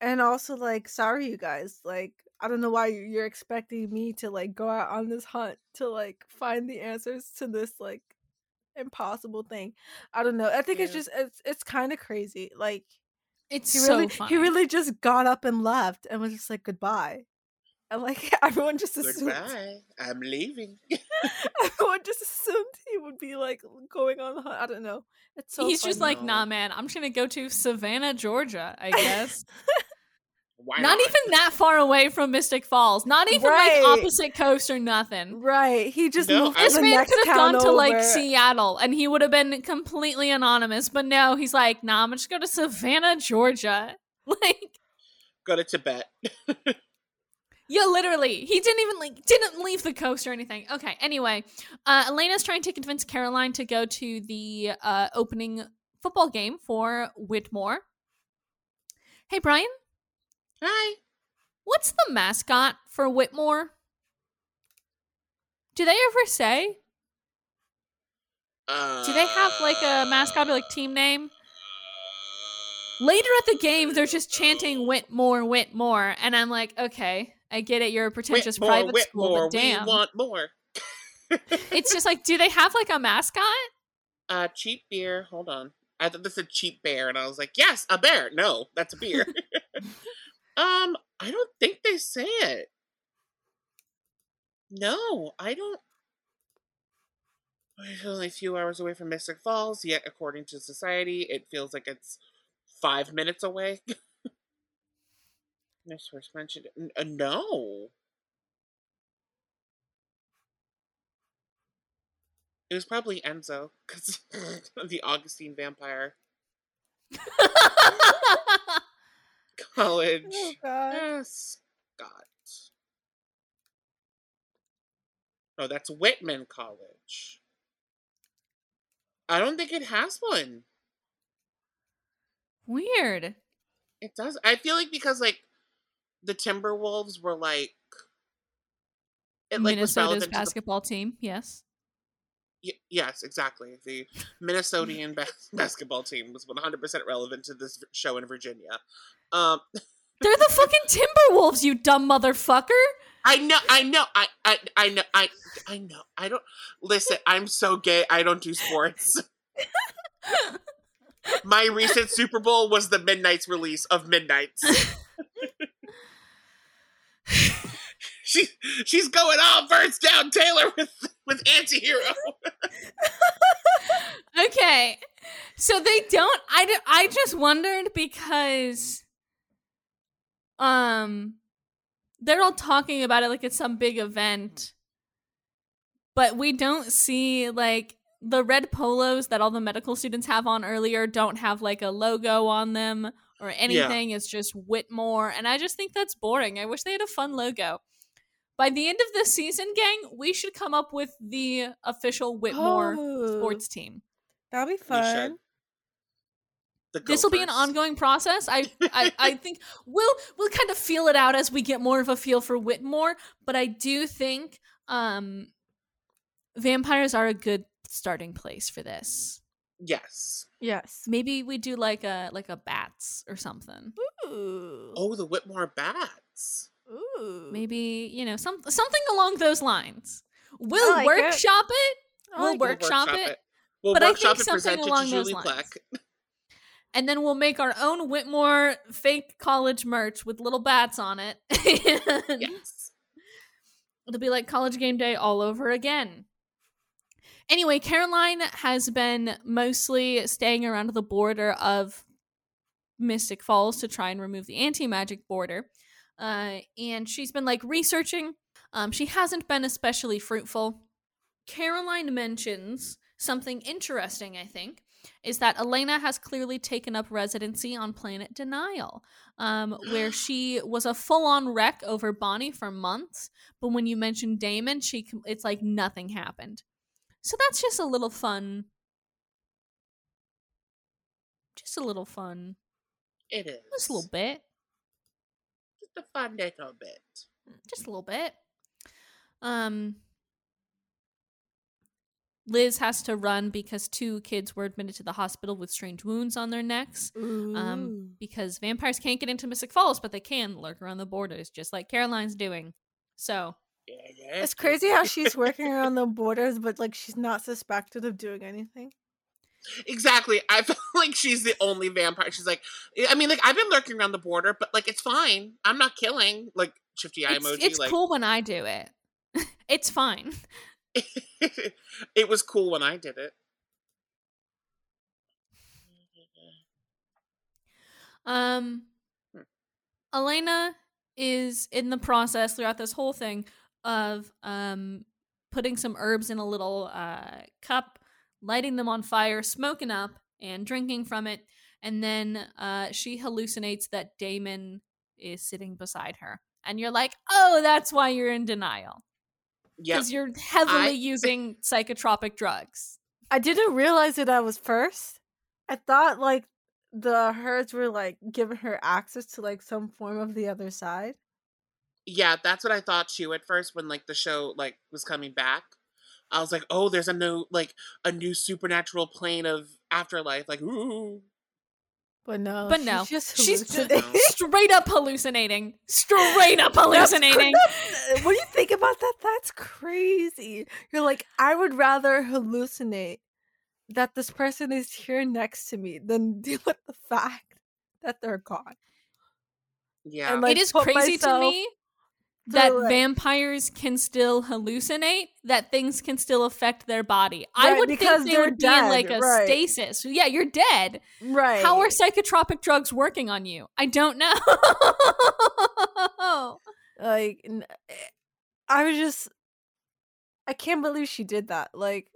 Speaker 2: and also like sorry you guys like i don't know why you- you're expecting me to like go out on this hunt to like find the answers to this like impossible thing i don't know i think it's just it's it's kind of crazy like
Speaker 1: It's
Speaker 2: he
Speaker 1: so
Speaker 2: really
Speaker 1: funny.
Speaker 2: he really just got up and left and was just like goodbye and like *laughs* everyone just assumed
Speaker 3: Goodbye. I'm leaving. *laughs* *laughs*
Speaker 2: everyone just assumed he would be like going on the hunt. I don't know. It's so
Speaker 1: He's just
Speaker 2: funny.
Speaker 1: like, nah, man. I'm just gonna go to Savannah, Georgia. I guess
Speaker 3: Why
Speaker 1: not
Speaker 3: not?
Speaker 1: even that far away from Mystic Falls. Not even
Speaker 2: Right.
Speaker 1: like opposite coast or nothing.
Speaker 2: right. He just
Speaker 3: No,
Speaker 2: moved
Speaker 1: This man could have
Speaker 2: town
Speaker 1: gone to like. Seattle, and he would have been completely anonymous. But no, he's like, nah, I'm just go to Savannah, Georgia. *laughs* Like,
Speaker 3: Go to Tibet. *laughs*
Speaker 1: yeah, literally, he didn't even like didn't leave the coast or anything. Okay, anyway, uh, Elena's trying to convince Caroline to go to the uh, opening football game for Whitmore. Hey, Brian.
Speaker 3: Hi.
Speaker 1: What's the mascot for Whitmore? Do they ever say?
Speaker 3: Uh,
Speaker 1: Do they have like a mascot or like team name? Later at the game, they're just chanting Whitmore, Whitmore, and I'm like, okay, I get it. You're a pretentious
Speaker 3: Whitmore,
Speaker 1: private
Speaker 3: Whitmore,
Speaker 1: school, but damn,
Speaker 3: we want more. *laughs*
Speaker 1: it's just like, do they have like a mascot?
Speaker 3: Uh, cheap beer. Hold on. I thought this said cheap bear, and I was like, yes, a bear. No, that's a beer. *laughs* um, I don't think they say it. No, I don't. It's only a few hours away from Mystic Falls, yet according to society, it feels like it's five minutes away. *laughs* Miss first mentioned uh, no. It was probably Enzo, because *laughs* the Augustine vampire *laughs* college.
Speaker 2: Oh god.
Speaker 3: Uh, Scott. No, that's Whitman College. I don't think it has one.
Speaker 1: Weird.
Speaker 3: It does. I feel like because like the Timberwolves were like it like
Speaker 1: Minnesota's
Speaker 3: to the
Speaker 1: basketball team. Yes.
Speaker 3: Y- yes, exactly. The Minnesotian bas- *laughs* basketball team was 100% relevant to this show in Virginia. Um, *laughs*
Speaker 1: They're the fucking Timberwolves, you dumb motherfucker.
Speaker 3: I know, I know, I, I, I know, I, I know. I don't listen. I'm so gay. I don't do sports. *laughs* My recent Super Bowl was the Midnight's release of Midnight's. She she's going all birds down Taylor with with anti-hero. *laughs*
Speaker 1: okay. So they don't I I just wondered because um they're all talking about it like it's some big event. But we don't see like the red polos that all the medical students have on earlier don't have like a logo on them or anything. It's just Whitmore. And I just think that's boring. I wish they had a fun logo. By the end of this season, gang, we should come up with the official Whitmore
Speaker 2: Oh,
Speaker 1: sports team.
Speaker 2: That'll be fun.
Speaker 1: This will be an ongoing process. I, *laughs* I I think we'll we'll kind of feel it out as we get more of a feel for Whitmore, but I do think um vampires are a good starting place for this.
Speaker 3: Yes.
Speaker 2: Yes.
Speaker 1: Maybe we do like a like a bats or something.
Speaker 2: Ooh.
Speaker 3: Oh, the Whitmore bats.
Speaker 2: Ooh.
Speaker 1: Maybe, you know, some something along those lines. We'll
Speaker 2: like it.
Speaker 1: workshop it.
Speaker 2: I
Speaker 1: we'll
Speaker 2: like it.
Speaker 1: workshop it.
Speaker 3: We'll
Speaker 1: but I think
Speaker 3: it,
Speaker 1: something along
Speaker 3: to
Speaker 1: those
Speaker 3: Julie
Speaker 1: lines.
Speaker 3: Plec.
Speaker 1: and then we'll make our own Whitmore fake college merch with little bats on it. *laughs*
Speaker 3: Yes.
Speaker 1: It'll be like college game day all over again. Anyway, Caroline has been mostly staying around the border of Mystic Falls to try and remove the anti magic border. Uh, and she's been like researching. Um, she hasn't been especially fruitful. Caroline mentions something interesting, I think, is that Elena has clearly taken up residency on planet Denial, um, where *gasps* she was a full on wreck over Bonnie for months. But when you mention Damon, she it's like nothing happened. So that's just a little fun. Just a little fun.
Speaker 3: It is.
Speaker 1: Just a little bit.
Speaker 3: Just a fun little bit.
Speaker 1: just a little bit. Um, Liz has to run because two kids were admitted to the hospital with strange wounds on their necks. Um, because vampires can't get into Mystic Falls, but they can lurk around the borders, just like Caroline's doing. So,
Speaker 3: Yeah, yeah.
Speaker 2: it's crazy how *laughs* she's working around the borders, but like she's not suspected of doing anything.
Speaker 3: Exactly. I *laughs* feel like she's the only vampire. She's like, I mean, like I've been lurking around the border, but like it's fine. I'm not killing. Like shifty eye
Speaker 1: it's,
Speaker 3: emoji.
Speaker 1: it's
Speaker 3: like
Speaker 1: cool when I do it. *laughs* it's fine. *laughs*
Speaker 3: it was cool when I did it.
Speaker 1: Um,
Speaker 3: Hmm.
Speaker 1: Elena is in the process throughout this whole thing of um putting some herbs in a little uh cup, lighting them on fire, smoking up, and drinking from it. And then uh she hallucinates that Damon is sitting beside her. And you're like, oh, that's why you're in denial.
Speaker 3: Yeah.
Speaker 1: Because you're heavily
Speaker 3: I- *laughs*
Speaker 1: using psychotropic drugs.
Speaker 2: I didn't realize that I was first. I thought like the herds were like giving her access to like some form of the other side.
Speaker 3: Yeah, that's what I thought too at first when like the show like was coming back. I was like, oh, there's a new like a new supernatural plane of afterlife. Like, ooh.
Speaker 2: But no,
Speaker 1: But
Speaker 2: she's
Speaker 1: no,
Speaker 2: just
Speaker 1: she's just straight up hallucinating. Straight up *laughs*
Speaker 2: That's cra-
Speaker 1: hallucinating.
Speaker 2: that's- uh, when you think about that, that's crazy. You're like, I would rather hallucinate that this person is here next to me than *laughs* deal with the fact that they're gone.
Speaker 3: Yeah.
Speaker 2: And, like,
Speaker 1: it is
Speaker 2: put
Speaker 1: crazy to me that
Speaker 2: it.
Speaker 1: vampires can still hallucinate, that things can still affect their body. I would think they would be in like a
Speaker 2: right.
Speaker 1: stasis. Yeah, you're dead.
Speaker 2: Right.
Speaker 1: How are psychotropic drugs working on you? I don't know. *laughs*
Speaker 2: like eh, I was just I can't believe she did that. Like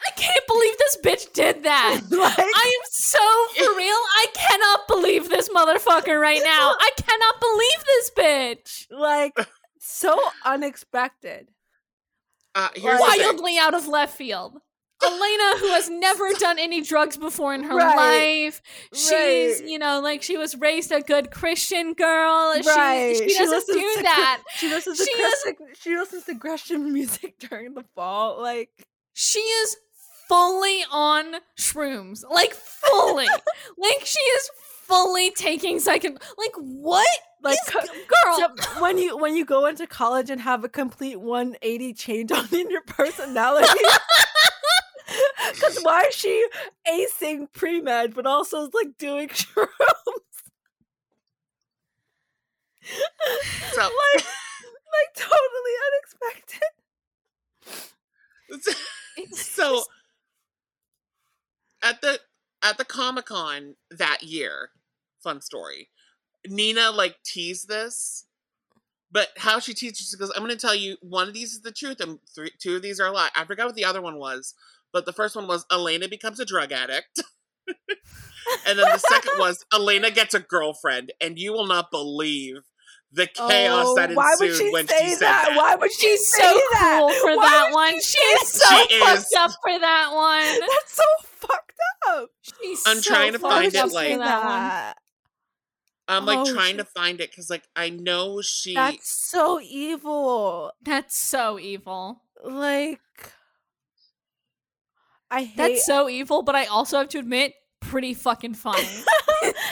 Speaker 1: I can't believe this bitch did that. *laughs*
Speaker 2: like
Speaker 1: I am so for real. I cannot believe this motherfucker right now. I cannot believe this bitch.
Speaker 2: like so unexpected.
Speaker 3: Uh, here's.
Speaker 1: Wildly out of left field. Elena, who has never *laughs* done any drugs before in her
Speaker 2: Right.
Speaker 1: life, she's
Speaker 2: Right.
Speaker 1: you know like she was raised a good Christian girl.
Speaker 2: Right.
Speaker 1: She, she doesn't do
Speaker 2: to-
Speaker 1: that.
Speaker 2: She listens to
Speaker 1: She
Speaker 2: Christian, she listens to Christian *laughs* music during the fall. Like
Speaker 1: She is fully on shrooms, like fully, *laughs* like she is fully taking second. Like what?
Speaker 2: like co-
Speaker 1: girl.
Speaker 2: so when you when you go into college and have a complete 180 change on in your personality. *laughs* *laughs* Cause why is she acing pre med but also like doing shrooms?
Speaker 3: So-
Speaker 2: like, like totally unexpected. *laughs*
Speaker 3: so *laughs* at the at the Comic Con that year, fun story. Nina like teased this, but how she teaches she goes, "I'm going to tell you one of these is the truth, and three, two of these are a lie." I forgot what the other one was, but the first one was Elena becomes a drug addict, *laughs* and then the second was Elena gets a girlfriend, and you will not believe the chaos
Speaker 2: Oh,
Speaker 3: that ensued
Speaker 2: why would she
Speaker 3: when
Speaker 2: say
Speaker 3: she said
Speaker 2: that?
Speaker 3: that.
Speaker 2: Why would she
Speaker 1: She's
Speaker 2: say
Speaker 1: so
Speaker 2: that?
Speaker 1: cool for
Speaker 2: Why
Speaker 1: that one.
Speaker 2: she
Speaker 1: She's
Speaker 2: say
Speaker 1: so
Speaker 3: She
Speaker 1: fucked
Speaker 3: is.
Speaker 1: up for that one.
Speaker 2: That's so fucked up.
Speaker 1: She's
Speaker 3: I'm
Speaker 1: so
Speaker 3: trying to
Speaker 1: fucked
Speaker 3: find it, like-
Speaker 1: that
Speaker 2: that.
Speaker 3: I'm like
Speaker 2: Oh,
Speaker 3: trying
Speaker 2: she-
Speaker 3: to find it because like I know she.
Speaker 2: That's so evil.
Speaker 1: That's so evil.
Speaker 2: Like, I hate.
Speaker 1: That's so evil, but I also have to admit, pretty fucking funny. *laughs*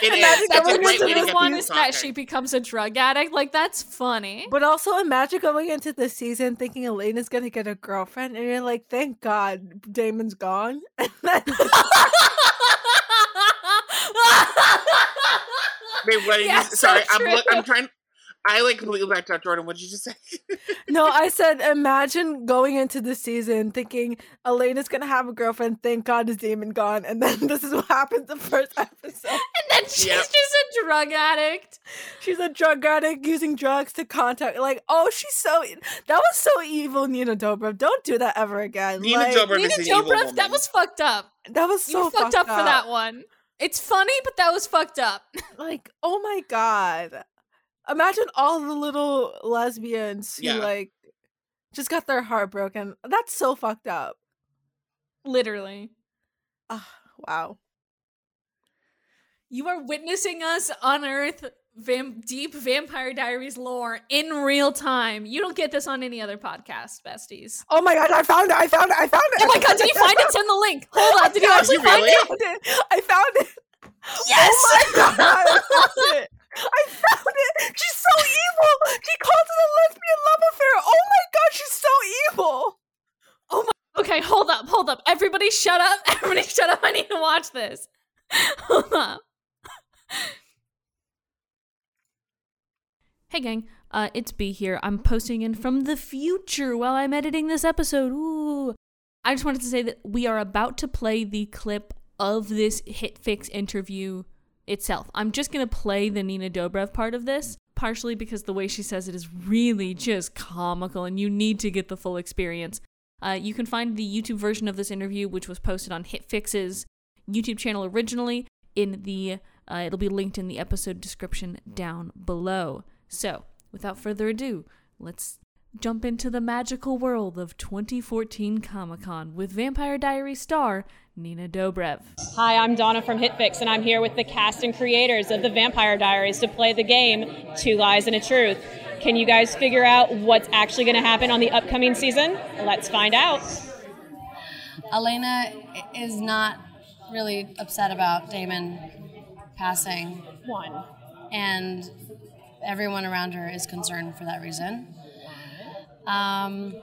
Speaker 3: It is.
Speaker 2: Imagine
Speaker 3: It's a
Speaker 2: going
Speaker 3: great
Speaker 2: into
Speaker 3: way to get
Speaker 1: one is that she becomes a drug addict. Like that's funny.
Speaker 2: But also imagine going into the season thinking Elena's gonna get a girlfriend, and you're like, "Thank God, Damon's gone." *laughs* And then *laughs*
Speaker 3: Wait, what did
Speaker 1: Yeah,
Speaker 3: you?
Speaker 1: so
Speaker 3: Sorry, I'm. I'm trying. I like completely backed out, Jordan. What did you just say? *laughs*
Speaker 2: no, I said, imagine going into the season thinking Elena's gonna have a girlfriend. Thank God, is Damon gone? And then *laughs* this is what happens the first *laughs* episode.
Speaker 1: and then she's
Speaker 3: Yep.
Speaker 1: just a drug addict.
Speaker 2: She's a drug addict using drugs to contact. Like, oh, she's so. That was so evil, Nina Dobrev. Don't do that ever again.
Speaker 3: Nina
Speaker 2: like,
Speaker 3: Dobrev
Speaker 1: Nina
Speaker 3: is an evil
Speaker 1: Dobrev,
Speaker 3: woman.
Speaker 1: that was fucked up.
Speaker 2: That was so
Speaker 1: you fucked up, for that one. It's funny, but that was fucked up.
Speaker 2: Like, oh my god. Imagine all the little lesbians who
Speaker 3: Yeah.
Speaker 2: like just got their heart broken. That's so fucked up.
Speaker 1: Literally.
Speaker 2: Ah, wow.
Speaker 1: You are witnessing us unearth vam- deep Vampire Diaries lore in real time. You don't get this on any other podcast, besties.
Speaker 2: Oh my god, I found it. I found it. I found it.
Speaker 1: Oh my god, did you find it? Send the link. Hold on, *laughs* did you actually
Speaker 3: you
Speaker 1: find
Speaker 3: really?
Speaker 1: it?
Speaker 2: found it. I found it. *laughs*
Speaker 1: Yes!
Speaker 2: Oh my god. I found it. She's so evil. She calls it a lesbian love affair. Oh my god, she's so evil. Oh my.
Speaker 1: Okay, hold up, hold up. Everybody shut up. *laughs* Everybody shut up. I need to watch this. *laughs* Hold up. Hey gang, uh, it's B here. I'm posting in from the future while I'm editing this episode. Ooh. I just wanted to say that we are about to play the clip of this HitFix interview itself. I'm just gonna play the Nina Dobrev part of this, partially because the way she says it is really just comical and you need to get the full experience. Uh, you can find the YouTube version of this interview, which was posted on HitFix's YouTube channel originally, in the uh, it'll be linked in the episode description down below. So, without further ado, let's jump into the magical world of 2014 Comic Con with Vampire Diaries star Nina Dobrev.
Speaker 4: Hi, I'm Donna from HitFix, and I'm here with the cast and creators of the Vampire Diaries to play the game Two Lies and a Truth. Can you guys figure out what's actually going to happen on the upcoming season? Let's find out.
Speaker 5: Elena is not really upset about Damon passing,
Speaker 4: One.
Speaker 5: and everyone around her is concerned for that reason. Um,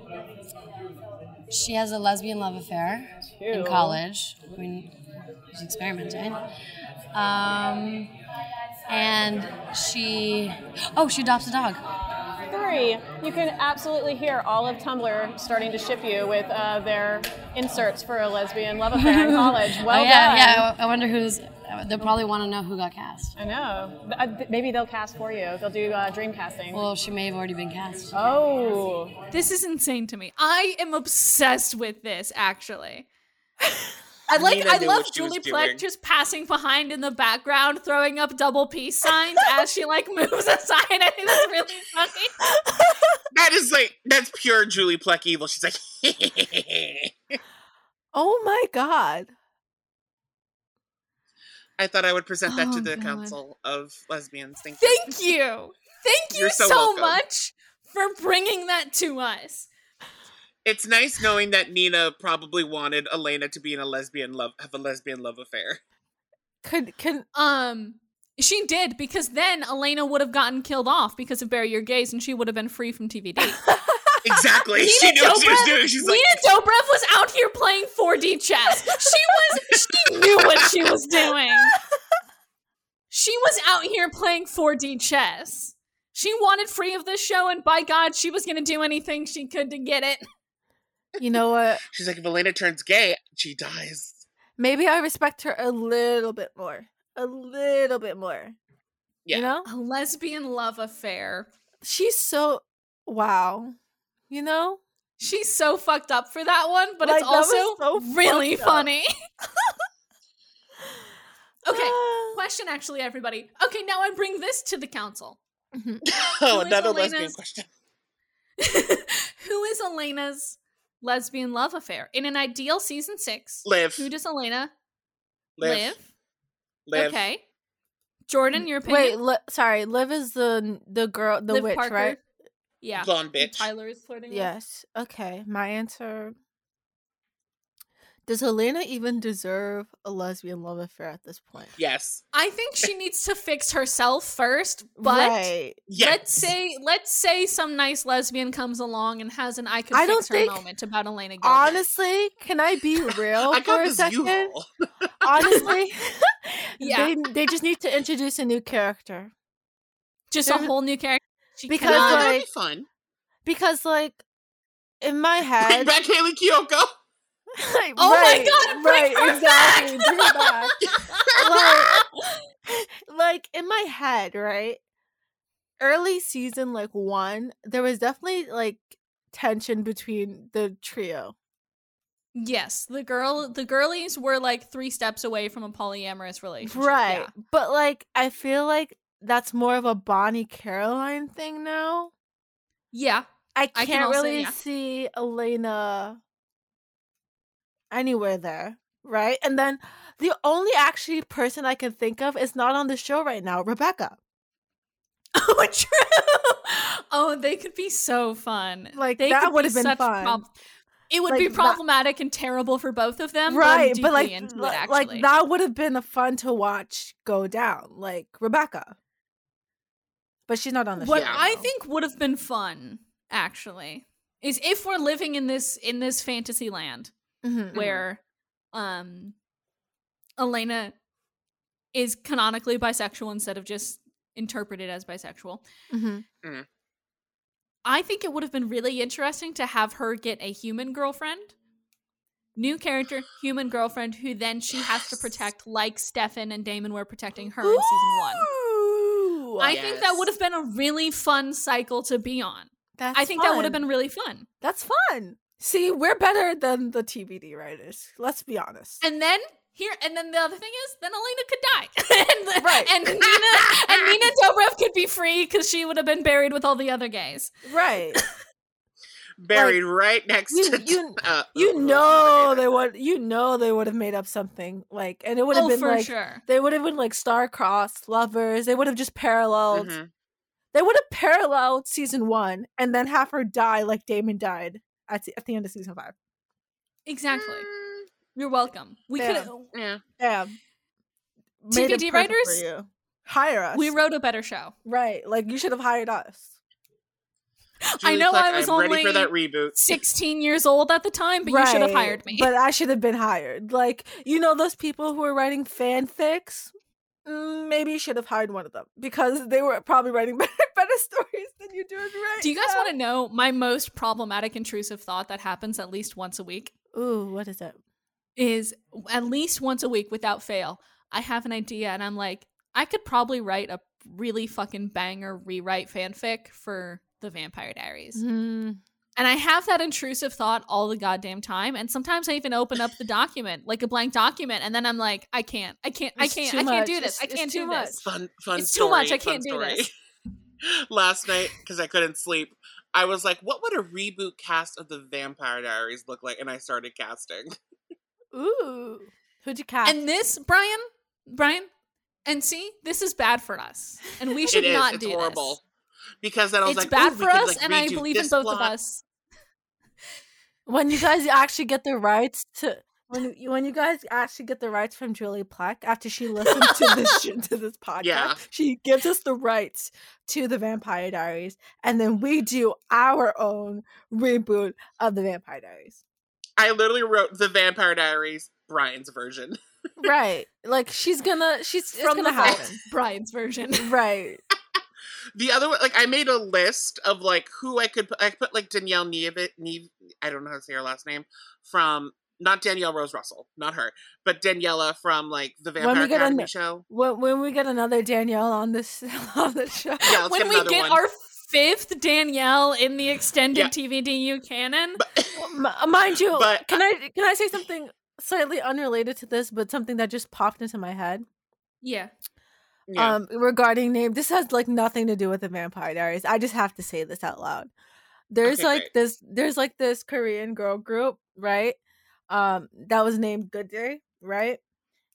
Speaker 5: she has a lesbian love affair in college. I mean, she's experimenting. Um, and she, oh, she adopts a dog.
Speaker 4: Three, you can absolutely hear all of Tumblr starting to ship you with uh, their inserts for a lesbian love affair in *laughs* college. Well
Speaker 5: oh, yeah,
Speaker 4: done.
Speaker 5: yeah. I wonder who's. They'll probably want to know who got cast.
Speaker 4: I know. Uh, Maybe they'll cast for you. They'll do uh, dream casting.
Speaker 5: Well, she may have already been cast.
Speaker 4: oh.
Speaker 1: This is insane to me. I am obsessed with this, actually. *laughs* I like.
Speaker 3: Nina
Speaker 1: I love
Speaker 3: what she was
Speaker 1: Julie
Speaker 3: doing.
Speaker 1: Plec just passing behind in the background, throwing up double peace signs as she like *laughs* moves aside. *laughs* I think that's really funny.
Speaker 3: That is like that's pure Julie Plec evil. She's like,
Speaker 2: Oh my god.
Speaker 3: I thought I would present that
Speaker 1: Oh,
Speaker 3: to the
Speaker 1: God.
Speaker 3: Council of Lesbians. Thank you.
Speaker 1: Thank you, thank you
Speaker 3: You're so
Speaker 1: so, much for bringing that to us.
Speaker 3: It's nice knowing that Nina probably wanted Elena to be in a lesbian love, have a lesbian love affair.
Speaker 2: Could can
Speaker 1: Um, she did because then Elena would have gotten killed off because of Bury Your Gays, and she would have been free from TVD. *laughs*
Speaker 3: Exactly. she
Speaker 1: Nina
Speaker 3: knew what she was
Speaker 1: Dobrev-
Speaker 3: doing. She's like,
Speaker 1: Nina Dobrev was out here playing 4D chess. She was she knew what she was doing. She was out here playing 4D chess. She wanted free of this show, and by God, she was going to do anything she could to get it.
Speaker 2: You know what?
Speaker 3: She's like, if Elena turns gay, she dies.
Speaker 2: Maybe I respect her a little bit more. A little bit more.
Speaker 3: Yeah.
Speaker 2: You know?
Speaker 1: A lesbian love affair.
Speaker 2: She's so wow. You know?
Speaker 1: She's so fucked up for that one, but
Speaker 2: Like,
Speaker 1: it's also
Speaker 2: so
Speaker 1: really funny. *laughs* okay,
Speaker 2: Ah.
Speaker 1: question actually, everybody. Okay, now I bring this to the council.
Speaker 2: Mhm. *laughs* *laughs*
Speaker 3: Oh,
Speaker 1: Who is
Speaker 3: another lesbian question.
Speaker 1: who is Elena's lesbian love affair? In an ideal season six,
Speaker 3: Liv.
Speaker 1: who does Elena
Speaker 3: Liv.
Speaker 1: live?
Speaker 3: Liv.
Speaker 1: Okay. Jordan, your opinion?
Speaker 2: Wait, li- sorry, Liv is the the girl, the
Speaker 1: Liv
Speaker 2: witch,
Speaker 1: Parker?
Speaker 2: right?
Speaker 1: Yeah.
Speaker 3: Blonde bitch.
Speaker 1: Tyler is flirting with.
Speaker 2: Yes. Okay. My answer Does Helena even deserve a lesbian love affair at this point?
Speaker 3: Yes.
Speaker 1: I think she needs to fix herself first, but
Speaker 2: right.
Speaker 3: Yes.
Speaker 1: let's say let's say some nice lesbian comes along and has an I could
Speaker 2: I
Speaker 1: fix her
Speaker 2: think-
Speaker 1: moment about Elena Gilbert.
Speaker 2: Honestly, can I be *laughs* real
Speaker 3: I
Speaker 2: for a second? Honestly, *laughs*
Speaker 1: Yeah.
Speaker 2: they they just need to introduce a new character
Speaker 1: just a whole new character. She
Speaker 2: Because,
Speaker 3: No,
Speaker 1: cannot-
Speaker 3: that'd
Speaker 2: like-
Speaker 3: be fun.
Speaker 2: because, like, in my *laughs*
Speaker 3: Bring
Speaker 2: head,
Speaker 3: back Hayley Kiyoko.
Speaker 2: like, *laughs*
Speaker 1: Oh my God, bring
Speaker 2: right,
Speaker 1: her
Speaker 2: exactly,
Speaker 1: back!
Speaker 2: bring back. like, *laughs* like in my head, right? Early season, like one, there was definitely like tension between the trio.
Speaker 1: yes, the girl the girlies were like three steps away from a polyamorous relationship.
Speaker 2: Right.
Speaker 1: yeah.
Speaker 2: But like I feel like that's more of a Bonnie Caroline thing now.
Speaker 1: Yeah.
Speaker 2: I
Speaker 1: I
Speaker 2: can't
Speaker 1: can also-
Speaker 2: really
Speaker 1: yeah.
Speaker 2: see Elena anywhere there. Right? And then the only actually person I can think of is not on the show right now, Rebecca. *laughs*
Speaker 1: Oh, true. Oh, they could be so fun.
Speaker 2: Like,
Speaker 1: they
Speaker 2: that
Speaker 1: could
Speaker 2: would've
Speaker 1: be
Speaker 2: been fun.
Speaker 1: it would
Speaker 2: Like,
Speaker 1: be
Speaker 2: that-
Speaker 1: problematic and terrible for both of them.
Speaker 2: right,
Speaker 1: but,
Speaker 2: but like
Speaker 1: deeply into
Speaker 2: li-
Speaker 1: it,
Speaker 2: like that would have been fun to watch go down, like Rebecca. But she's not on the
Speaker 1: what
Speaker 2: show.
Speaker 1: What I
Speaker 2: though.
Speaker 1: think would have been fun, actually, is if we're living in this in this fantasy land
Speaker 2: Mhm.
Speaker 1: where um Elena is canonically bisexual instead of just interpreted as bisexual.
Speaker 2: Mhm.
Speaker 1: I think it would have been really interesting to have her get a human girlfriend. New character, human girlfriend, who then she has to protect, like Stefan and Damon were protecting her in season one.
Speaker 2: Ooh,
Speaker 1: I think that would have been a really fun cycle to be on.
Speaker 2: that's
Speaker 1: I think that would have been really fun.
Speaker 2: That's fun. See, we're better than the TVD writers. Let's be honest.
Speaker 1: And then here, and then the other thing is, then Elena could die, *laughs* and the-
Speaker 2: Right.
Speaker 1: And Nina and Nina *laughs* Dobrev could be free because she would have been buried with all the other gays.
Speaker 2: right. *laughs*
Speaker 3: Buried right next
Speaker 2: you-
Speaker 3: to.
Speaker 2: you-
Speaker 3: uh,
Speaker 2: You *laughs* know they would you know they would have made up something. Like and it would have
Speaker 1: Oh,
Speaker 2: been
Speaker 1: for
Speaker 2: like
Speaker 1: sure.
Speaker 2: they would have been like star-crossed lovers. They would have just paralleled.
Speaker 3: mhm.
Speaker 2: They would have paralleled season 1 and then have her die like Damon died at the, at the end of season 5.
Speaker 1: Exactly.
Speaker 3: Mm,
Speaker 1: You're welcome. We
Speaker 2: Damn.
Speaker 1: could.
Speaker 3: Yeah.
Speaker 2: Yeah. Made it TVD
Speaker 1: writers?
Speaker 2: for you. hire us.
Speaker 1: We wrote a better show.
Speaker 2: right. Like you should have hired us.
Speaker 1: I know
Speaker 3: Cluck,
Speaker 1: I was
Speaker 3: I'm ready for
Speaker 1: only
Speaker 3: that reboot.
Speaker 1: 16 years old at the time, but you should have hired me.
Speaker 2: But I should have been hired. Like, you know, those people who are writing fanfics? Mm, maybe you should have hired one of them because they were probably writing *laughs* better, better stories than you're doing right
Speaker 1: Do you guys
Speaker 2: now.
Speaker 1: want to know my most problematic intrusive thought that happens at least once a week?
Speaker 2: Ooh, what is it?
Speaker 1: Is at least once a week without fail, I have an idea and I'm like, I could probably write a really fucking banger rewrite fanfic for the Vampire Diaries.
Speaker 2: Mm,
Speaker 1: And I have that intrusive thought all the goddamn time. And sometimes I even open up the document, like a blank document, and then I'm like, I can't, I can't, I can't, I can't do
Speaker 2: much.
Speaker 1: this. I can't do
Speaker 2: too
Speaker 1: this.
Speaker 3: Fun, fun
Speaker 1: It's too much. I can't
Speaker 3: fun
Speaker 1: do
Speaker 3: story.
Speaker 1: this. *laughs*
Speaker 3: Last night, because I couldn't sleep, I was like, what would a reboot cast of the Vampire Diaries look like? And I started casting.
Speaker 2: ooh. Who'd you cast?
Speaker 1: And this, Brian, Brian, and see, this is bad for us, and we *laughs* should
Speaker 3: it is.
Speaker 1: not
Speaker 3: it's
Speaker 1: do
Speaker 3: horrible.
Speaker 1: this.
Speaker 3: Because then I was
Speaker 1: It's
Speaker 3: like,
Speaker 1: bad for
Speaker 3: we could,
Speaker 1: us,
Speaker 3: like,
Speaker 1: and I believe in
Speaker 3: this
Speaker 1: both of us.
Speaker 2: when you guys actually get the rights to when you, when you guys actually get the rights from Julie Plec after she listens to *laughs* this to this podcast,
Speaker 3: Yeah.
Speaker 2: she gives us the rights to the Vampire Diaries, and then we do our own reboot of the Vampire Diaries.
Speaker 3: I literally wrote the Vampire Diaries, Brian's version. *laughs*
Speaker 2: right, like she's gonna she's it's
Speaker 1: From
Speaker 2: gonna
Speaker 1: the
Speaker 2: happen.
Speaker 1: Brian's version.
Speaker 2: Right,
Speaker 3: The other one, like I made a list of like who I could put. I put like Danielle Neve, Neve. I don't know how to say her last name. From not Danielle Rose Russell, not her, but Daniela from like the
Speaker 2: When
Speaker 3: Vampire
Speaker 2: we get
Speaker 3: Academy
Speaker 2: an-
Speaker 3: show.
Speaker 2: When, when we get another Danielle on this *laughs* on the show,
Speaker 3: Yeah, let's
Speaker 1: when
Speaker 3: get
Speaker 1: we
Speaker 3: another
Speaker 1: get
Speaker 3: one.
Speaker 1: our fifth Danielle in the extended
Speaker 3: Yeah.
Speaker 1: TVDU canon.
Speaker 3: But,
Speaker 2: M- mind you, *laughs*
Speaker 3: But-
Speaker 2: can I can I say something slightly unrelated to this, but something that just popped into my head?
Speaker 1: yeah.
Speaker 3: Yeah.
Speaker 2: um regarding name this has like nothing to do with the vampire diaries i just have to say this out loud there's
Speaker 3: Okay,
Speaker 2: like
Speaker 3: great.
Speaker 2: this there's like this korean girl group right um that was named good day right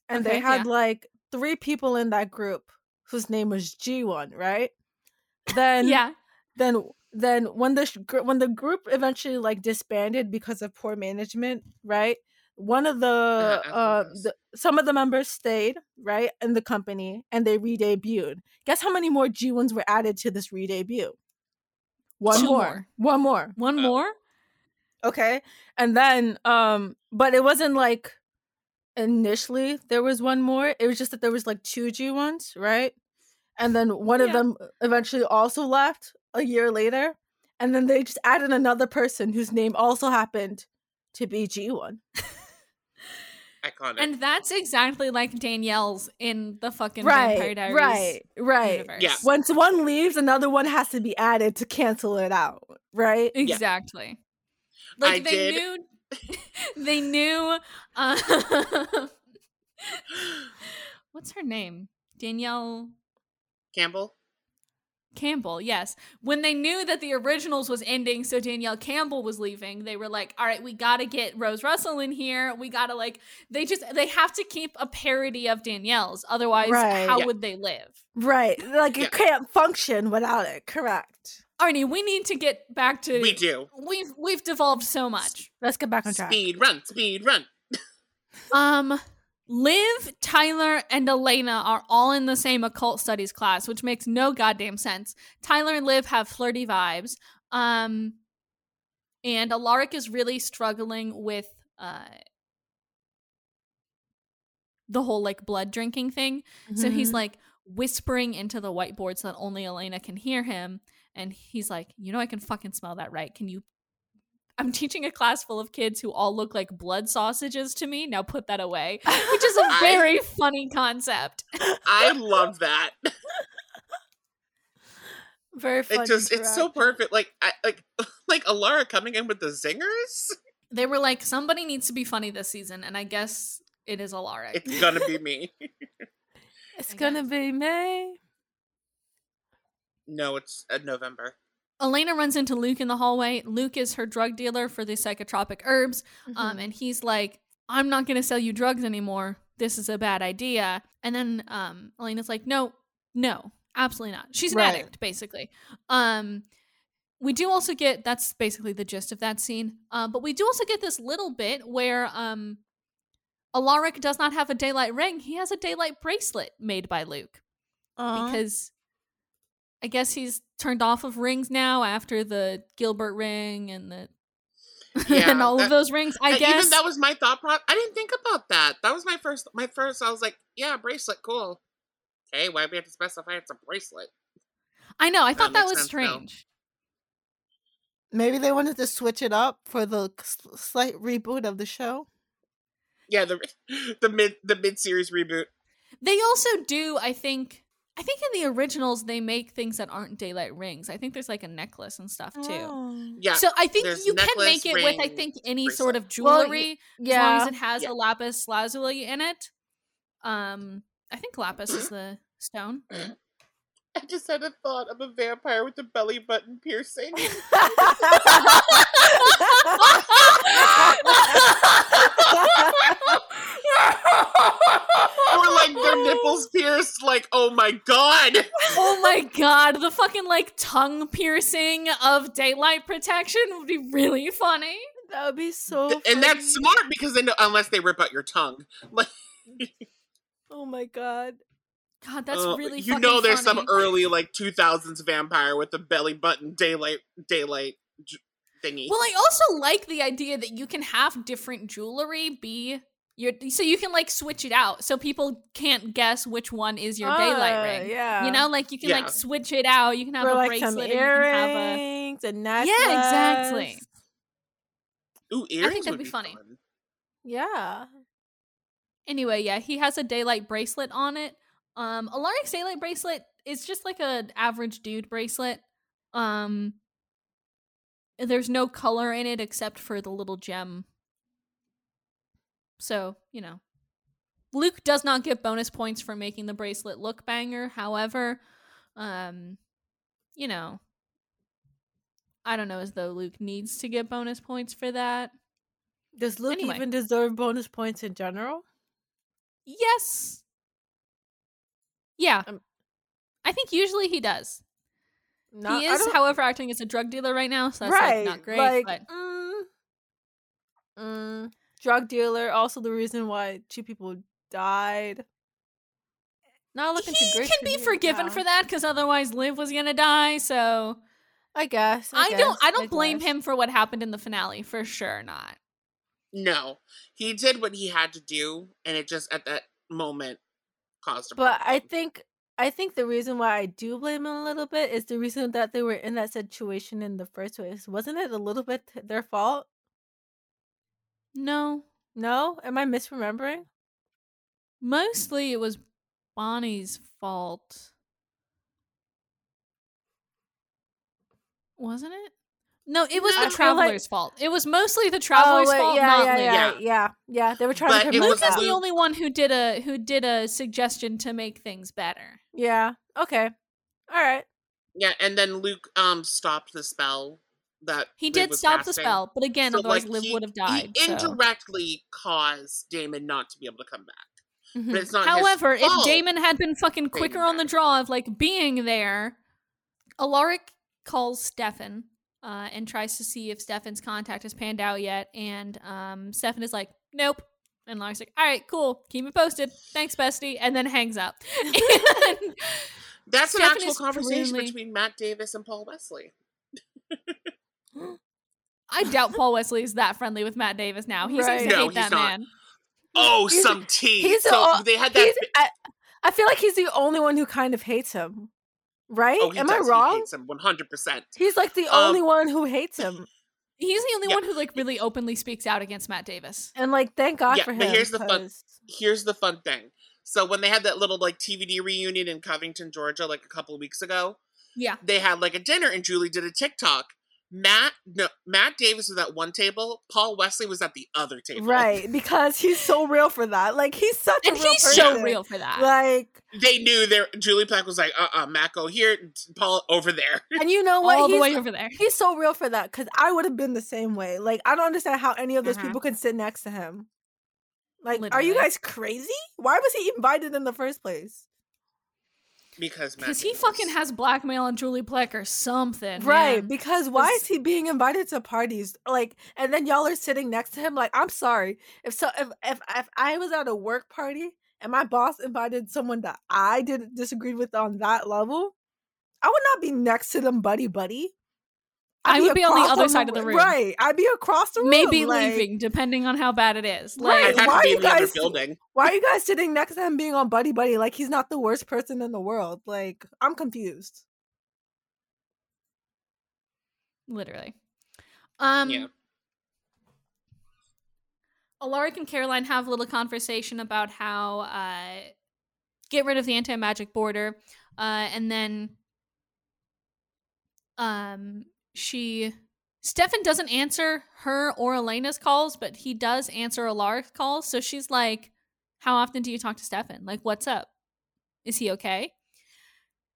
Speaker 2: and they had
Speaker 1: yeah.
Speaker 2: like three people in that group whose name was g1 right *laughs* then
Speaker 1: yeah.
Speaker 2: then then when the sh- gr- when the group eventually like disbanded because of poor management right one of the uh the, some of the members stayed right in the company and they re-debuted guess how many more g1s were added to this re-debut one more.
Speaker 1: more.
Speaker 2: one more
Speaker 1: One
Speaker 3: Uh,
Speaker 1: more?
Speaker 2: okay and then um but it wasn't like initially there was one more it was just that there was like two g1s right and then one of them eventually also left a year later and then they just added another person whose name also happened to be g1
Speaker 3: Iconic.
Speaker 1: And that's exactly like Danielle's in the fucking Vampire
Speaker 2: right
Speaker 1: Diaries
Speaker 2: right right
Speaker 1: universe.
Speaker 3: Yeah.
Speaker 2: once one leaves another one has to be added to cancel it out right
Speaker 1: Exactly. Like
Speaker 3: I
Speaker 1: they
Speaker 3: did-
Speaker 1: knew *laughs* they knew uh, *laughs* what's her name? Danielle
Speaker 3: Campbell.
Speaker 1: Campbell, yes. When they knew that the originals was ending, so Danielle Campbell was leaving, they were like, all right, we gotta get Rose Russell in here. We gotta like they just they have to keep a parody of Danielle's. Otherwise,
Speaker 2: Right.
Speaker 1: how
Speaker 3: Yeah.
Speaker 1: would they live?
Speaker 2: right like
Speaker 3: Yeah.
Speaker 2: it can't function without it correct
Speaker 1: Arnie, we need to get back to
Speaker 3: We do.
Speaker 1: we've we've devolved so much.
Speaker 2: let's get back on track
Speaker 3: Speed run, speed run. *laughs*
Speaker 1: Um, Liv, Tyler, and Elena are all in the same occult studies class, which makes no goddamn sense. Tyler and Liv have flirty vibes. Um, and Alaric is really struggling with uh the whole like blood drinking thing. So he's
Speaker 2: Mhm.
Speaker 1: like whispering into the whiteboard so that only Elena can hear him. And he's like, you know, I can fucking smell that, right? Can you? I'm teaching a class full of kids who all look like blood sausages to me. Now put that away, *laughs* which is a very funny concept.
Speaker 3: I love that. *laughs*
Speaker 2: very funny
Speaker 3: It just it's so perfect. Like I like *laughs* like Alaric coming in with the zingers.
Speaker 1: They were like, somebody needs to be funny this season, and I guess it is Alaric.
Speaker 3: It's gonna be me.
Speaker 2: it's
Speaker 1: I
Speaker 2: gonna
Speaker 1: guess.
Speaker 2: be May.
Speaker 3: no, it's uh, November.
Speaker 1: Elena runs into Luke in the hallway. Luke is her drug dealer for the psychotropic herbs. Um, and he's like, I'm not going to sell you drugs anymore. This is a bad idea. And then um, Elena's like, no, no, absolutely not. She's an
Speaker 2: Right.
Speaker 1: addict, basically. Um, we do also get that's basically the gist of that scene. Uh, but we do also get this little bit where um, Alaric does not have a daylight ring. He has a daylight bracelet made by Luke because I guess he's turned off of rings now after the Gilbert ring and the *laughs*
Speaker 3: Yeah,
Speaker 1: and all of those rings. I guess
Speaker 3: even that was my thought process. I didn't think about that. That was my first. My first. I was like, yeah, bracelet, cool. Okay, why do we have to specify it's a bracelet?
Speaker 1: I know. I thought that, was
Speaker 3: sense now.
Speaker 1: strange.
Speaker 2: Maybe they wanted to switch it up for the slight reboot of the show.
Speaker 3: Yeah, the *laughs* the mid the mid series reboot.
Speaker 1: They also do. I think. I think in the originals they make things that aren't daylight rings. I think there's like a necklace and stuff too.
Speaker 2: Oh.
Speaker 3: Yeah,
Speaker 1: So I think
Speaker 3: there's
Speaker 1: you can make it with I think any
Speaker 3: bracelet.
Speaker 1: sort of
Speaker 2: Well, y-
Speaker 1: jewelry as long as it has
Speaker 3: Yeah.
Speaker 1: a lapis lazuli in it. Um, I think lapis
Speaker 3: Mm-hmm.
Speaker 1: is the stone.
Speaker 3: I just had a thought of a vampire with a belly button piercing, or like their *laughs* nipples pierced. Like, oh my god!
Speaker 1: oh my god, the fucking like tongue piercing of daylight protection would be really funny.
Speaker 2: that would be so.
Speaker 3: and that's smart because they know unless they rip out your tongue. Like, *laughs*
Speaker 2: Oh my god.
Speaker 1: God, that's
Speaker 3: uh,
Speaker 1: really
Speaker 3: you know there's
Speaker 1: funny.
Speaker 3: some early like 2000s vampire with a belly button daylight daylight j- thingy.
Speaker 1: Well, I also like the idea that you can have different jewelry be You're so you can like switch it out, so people can't guess which one is your daylight
Speaker 2: Ah,
Speaker 1: ring.
Speaker 2: Yeah.
Speaker 1: You know, like you can
Speaker 3: Yeah.
Speaker 1: like switch it out. You can have
Speaker 2: for
Speaker 1: a
Speaker 2: like
Speaker 1: bracelet.
Speaker 2: some
Speaker 1: or you can have a,
Speaker 2: earrings, a necklace.
Speaker 1: exactly.
Speaker 3: Ooh, earrings I think
Speaker 1: that'd
Speaker 3: would
Speaker 1: be funny.
Speaker 3: fun.
Speaker 2: Yeah.
Speaker 1: Anyway, yeah, he has a daylight bracelet on it. Um, Alaric's daylight bracelet is just like an average dude bracelet. Um, there's no color in it except for the little gem. So you know, Luke does not get bonus points for making the bracelet look banger. However, um, you know, I don't know as though Luke needs to get bonus points for that.
Speaker 2: Does Luke
Speaker 1: Anyway.
Speaker 2: even deserve bonus points in general?
Speaker 1: Yes. Yeah.
Speaker 2: Um,
Speaker 1: I think usually he does.
Speaker 2: No,
Speaker 1: he is, however, acting as a drug dealer right now, so that's
Speaker 2: right.
Speaker 1: like not great.
Speaker 2: like,
Speaker 1: but
Speaker 2: mm, mm, drug dealer. Also, the reason why two people died. Not looking
Speaker 1: he
Speaker 2: too great.
Speaker 1: He can
Speaker 2: for
Speaker 1: be forgiven
Speaker 2: now.
Speaker 1: for that because otherwise Liv was gonna die. So
Speaker 2: I guess.
Speaker 1: I, don't. I don't blame
Speaker 2: guess.
Speaker 1: him for what happened in the finale for sure. Not.
Speaker 3: No, he did what he had to do, and it just at that moment caused a
Speaker 2: But I think I think the reason why I do blame him a little bit is the reason that they were in that situation in the first place. Wasn't it a little bit their fault?
Speaker 1: No.
Speaker 2: No, am I misremembering?
Speaker 1: Mostly it was Bonnie's fault. Wasn't it? No, it was
Speaker 3: No.
Speaker 1: the
Speaker 3: I
Speaker 2: feel like-
Speaker 1: traveler's fault. It was mostly the traveler's
Speaker 2: wait,
Speaker 1: fault,
Speaker 2: yeah,
Speaker 1: not
Speaker 2: yeah,
Speaker 1: Liv.
Speaker 2: yeah,
Speaker 3: Yeah.
Speaker 2: yeah, yeah. They were trying
Speaker 3: But
Speaker 2: to
Speaker 3: it
Speaker 2: promote
Speaker 3: was
Speaker 1: Luke is
Speaker 2: that.
Speaker 1: the only one who did a who did a suggestion to make things better.
Speaker 2: Yeah. Okay. All right.
Speaker 3: Yeah, and then Luke um stopped the spell that
Speaker 1: He
Speaker 3: Liv
Speaker 1: did stop the spell, but again,
Speaker 3: So,
Speaker 1: otherwise
Speaker 3: like,
Speaker 1: Liv would have died.
Speaker 3: He
Speaker 1: so.
Speaker 3: indirectly caused Damon not to be able to come back.
Speaker 1: Mhm.
Speaker 3: But it's not
Speaker 1: However, if. Damon had been fucking quicker on the draw of like being there, Alaric calls Stefan uh, and tries to see if Stefan's contact has panned out yet, and um, Stefan is like, "Nope." And Alaric's like, "All right, cool. Keep me posted. Thanks, bestie," and then hangs up. *laughs*
Speaker 3: That's an actual conversation between Matt Davis and Paul Wesley. *laughs*
Speaker 1: I doubt Paul Wesley is that friendly with Matt Davis now. He
Speaker 2: Right.
Speaker 1: seems to
Speaker 3: No,
Speaker 1: hate
Speaker 3: he's
Speaker 1: that
Speaker 3: not.
Speaker 1: man.
Speaker 3: Oh,
Speaker 2: He's-
Speaker 3: some tea.
Speaker 2: He's
Speaker 3: so
Speaker 2: o-
Speaker 3: they had that.
Speaker 2: I, I feel like he's the only one who kind of hates him. Right?
Speaker 3: oh, he
Speaker 2: Am
Speaker 3: does.
Speaker 2: I wrong?
Speaker 3: He hates him one hundred percent.
Speaker 2: He's like the
Speaker 3: Um,
Speaker 2: only one who hates him. *clears throat*
Speaker 1: He's the only
Speaker 3: Yeah.
Speaker 1: one who like really openly speaks out against Matt Davis.
Speaker 2: And like thank God
Speaker 3: Yeah,
Speaker 2: for him.
Speaker 3: but here's the fun- Here's the fun thing. So when they had that little like TVD reunion in Covington, Georgia, like a couple of weeks ago,
Speaker 1: Yeah.
Speaker 3: they had like a dinner, and Julie did a TikTok. Matt, no, Matt Davis was at one table. Paul Wesley was at the other table.
Speaker 2: Right, because he's so real for that. Like he's such
Speaker 1: And
Speaker 2: a real
Speaker 1: he's
Speaker 2: person.
Speaker 1: so real for that.
Speaker 2: Like
Speaker 3: They knew there. Julie Plec was like, "Uh, uh Matt, go here. Paul over there." *laughs*
Speaker 2: and you know what?
Speaker 1: all the
Speaker 2: He's-
Speaker 1: way over there.
Speaker 2: He's so real for that because I would have been the same way. Like, I don't understand how any of those
Speaker 1: Mhm.
Speaker 2: people can sit next to him. Like, are you guys crazy? Why was he invited in the first place?
Speaker 3: Because
Speaker 1: Because he fucking has blackmail on Julie Plec or something.
Speaker 2: right?
Speaker 1: man.
Speaker 2: Because why is he being invited to parties? Like, and then y'all are sitting next to him. Like, I'm sorry if so if if if I was at a work party and my boss invited someone that I didn't disagree with on that level, I would not be next to them, buddy, buddy.
Speaker 1: I would be on the other side of the room.
Speaker 2: Right, I'd be across the room.
Speaker 1: Maybe
Speaker 2: like-
Speaker 1: leaving, depending on how bad it is.
Speaker 2: Right,
Speaker 1: Like,
Speaker 3: have
Speaker 2: why
Speaker 3: are
Speaker 2: you
Speaker 3: in the other
Speaker 2: guys-
Speaker 3: building.
Speaker 2: Why are you guys sitting next to him being on buddy buddy? Like he's not the worst person in the world. Like I'm confused.
Speaker 1: literally. Um,
Speaker 3: Yeah.
Speaker 1: Alaric and Caroline have a little conversation about how uh, get rid of the anti magic border, uh, and then um, she Stefan doesn't answer her or Elena's calls, but he does answer Alaric's calls. So she's like, "How often do you talk to Stefan? Like, what's up? Is he okay?"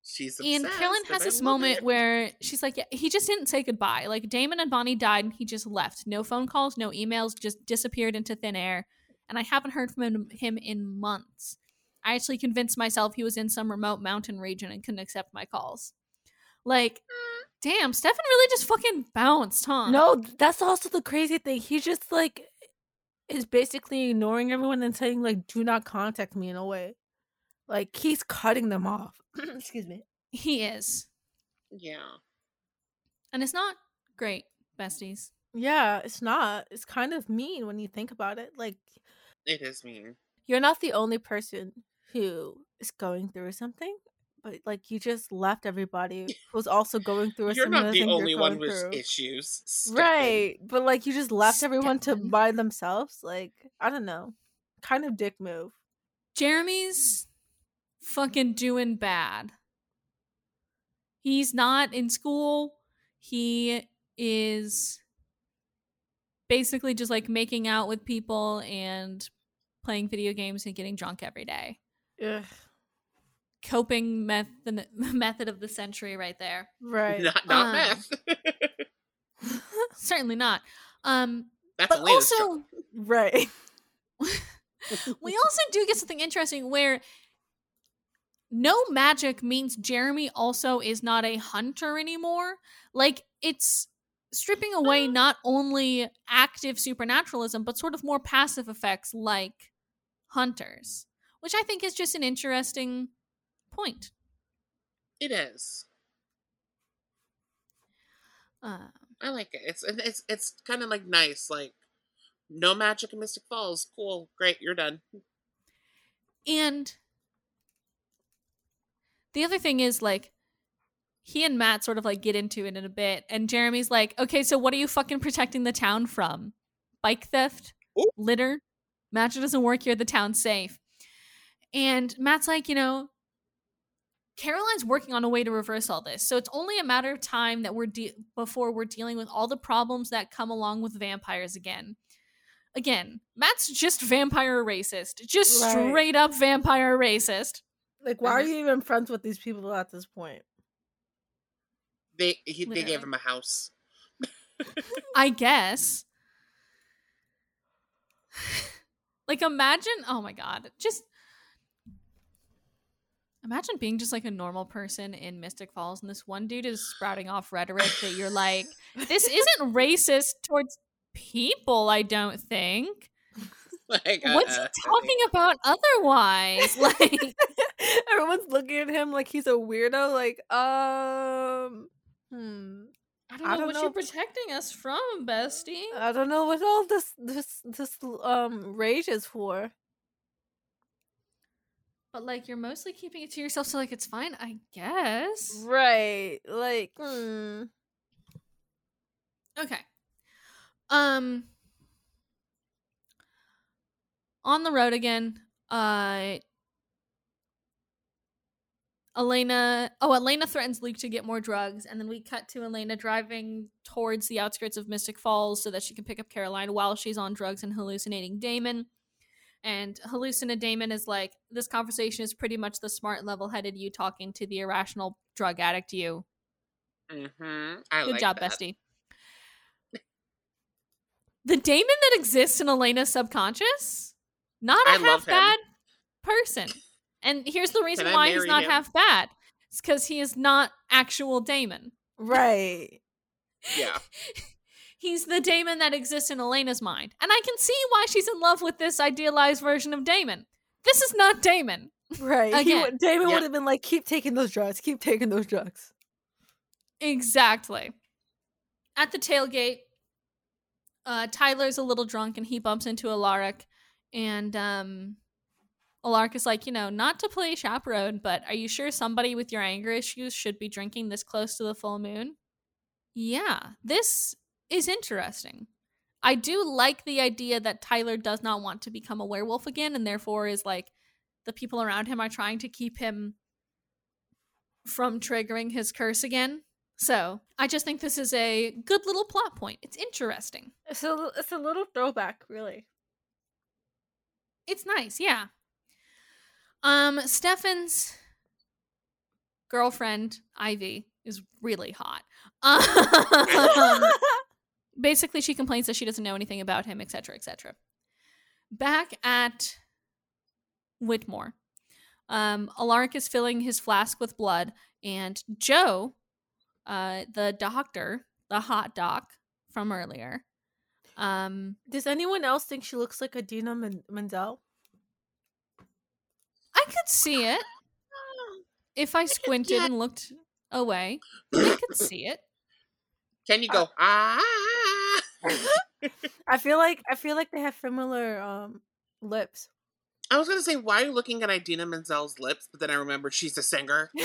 Speaker 3: She's
Speaker 1: And
Speaker 3: obsessed, and
Speaker 1: has this moment
Speaker 3: it.
Speaker 1: where she's like, yeah, he just didn't say goodbye. Like Damon and Bonnie died and he just left. No phone calls, no emails, just disappeared into thin air. And I haven't heard from him, him in months. I actually convinced myself he was in some remote mountain region and couldn't accept my calls. Like, hmm. Damn, Stefan really just fucking bounced, huh?
Speaker 2: No, that's also the crazy thing. He just like is basically ignoring everyone and saying like, "Do not contact me" in a way. Like he's cutting them off. *clears throat* Excuse me.
Speaker 1: He is.
Speaker 3: Yeah.
Speaker 1: And it's not great, besties.
Speaker 2: Yeah, it's not. It's kind of mean when you think about it. Like,
Speaker 3: It is mean.
Speaker 2: You're not the only person who is going through something, but like you just left everybody *laughs* who's also going through a
Speaker 3: You're
Speaker 2: similar
Speaker 3: not the
Speaker 2: thing
Speaker 3: only one with
Speaker 2: through.
Speaker 3: issues.
Speaker 2: Right, but like you just left everyone to by themselves. Like I don't know, kind of dick move.
Speaker 1: Jeremy's fucking doing bad. He's not in school. He is basically just like making out with people and playing video games and getting drunk every day.
Speaker 2: Ugh.
Speaker 1: Coping method *laughs* method of the century right there.
Speaker 2: Right.
Speaker 3: Not not
Speaker 1: Um,
Speaker 3: meth. *laughs* *laughs*
Speaker 1: Certainly not. Um
Speaker 3: That's
Speaker 1: but also
Speaker 3: job.
Speaker 2: right.
Speaker 1: we also do get something interesting where no magic means Jeremy also is not a hunter anymore. Like it's stripping away not only active supernaturalism, but sort of more passive effects like hunters, which I think is just an interesting point.
Speaker 3: It is.
Speaker 1: Uh,
Speaker 3: I like it. It's it's it's kind of like nice. Like no magic in Mystic Falls. Cool. Great. You're done.
Speaker 1: And the other thing is like he and Matt sort of like get into it in a bit, and Jeremy's like, "Okay, so what are you fucking protecting the town from? Bike theft,
Speaker 3: Ooh.
Speaker 1: litter, magic doesn't work here. The town's safe." And Matt's like, you know, Caroline's working on a way to reverse all this, so it's only a matter of time that we're de- before we're dealing with all the problems that come along with vampires again. Again, Matt's just vampire racist, just
Speaker 2: Right.
Speaker 1: straight up vampire racist.
Speaker 2: Like, why are you even friends with these people at this point?
Speaker 3: They he, they gave him a house. *laughs*
Speaker 1: I guess. *sighs* like imagine, oh my god, just imagine being just like a normal person in Mystic Falls and this one dude is sprouting off rhetoric that you're like, this *laughs* isn't racist towards people, I don't think. *laughs*
Speaker 3: like
Speaker 1: What's he
Speaker 3: uh,
Speaker 1: talking about otherwise? *laughs* Like
Speaker 2: Everyone's looking at him like he's a weirdo. Like, um, hmm.
Speaker 1: I don't
Speaker 2: I
Speaker 1: know
Speaker 2: don't
Speaker 1: what
Speaker 2: know.
Speaker 1: you're protecting us from, bestie.
Speaker 2: I don't know what all this this this um rage is for.
Speaker 1: But like you're mostly keeping it to yourself, so like it's fine, I guess.
Speaker 2: Right. Like, hmm.
Speaker 1: Okay. Um on the road again, uh Elena oh Elena threatens Luke to get more drugs, and then we cut to Elena driving towards the outskirts of Mystic Falls so that she can pick up Caroline while she's on drugs and hallucinating Damon. And hallucinate Damon is like, this conversation is pretty much the smart, level headed you talking to the irrational drug addict you.
Speaker 3: mhm, I
Speaker 1: Good
Speaker 3: like
Speaker 1: job,
Speaker 3: that.
Speaker 1: bestie. The Damon that exists in Elena's subconscious, not a
Speaker 3: I
Speaker 1: half bad person. And here's the reason why he's not
Speaker 3: him?
Speaker 1: half bad. It's because he is not actual Damon.
Speaker 2: right.
Speaker 3: Yeah. *laughs*
Speaker 1: He's the Damon that exists in Elena's mind. And I can see why she's in love with this idealized version of Damon. This is not Damon.
Speaker 2: Right. He
Speaker 1: Again.
Speaker 2: would, Damon
Speaker 3: Yeah.
Speaker 2: would have been like, keep taking those drugs. Keep taking those drugs.
Speaker 1: Exactly. At the tailgate, uh, Tyler's a little drunk and he bumps into Alaric. And um, Alaric is like, you know, not to play chaperone, but are you sure somebody with your anger issues should be drinking this close to the full moon? Yeah, this is interesting. I do like the idea that Tyler does not want to become a werewolf again, and therefore is like the people around him are trying to keep him from triggering his curse again. So I just think this is a good little plot point. It's interesting.
Speaker 2: It's a, it's a little throwback, really.
Speaker 1: It's nice, yeah. Um, Stefan's girlfriend Ivy is really hot. Um, *laughs* *laughs* basically, she complains that she doesn't know anything about him, etc., etc. Back at Whitmore, um, Alaric is filling his flask with blood, and Jo, uh, the doctor, the hot doc from earlier, um,
Speaker 2: Does anyone else think she looks like Idina Men- Menzel?
Speaker 1: I could see it if I squinted
Speaker 3: yeah.
Speaker 1: and looked away. I could see it.
Speaker 3: Can you go ah?
Speaker 2: I feel like I feel like they have similar um lips.
Speaker 3: I was gonna say, why are you looking at Idina Menzel's lips? But then I remembered she's a singer. *laughs*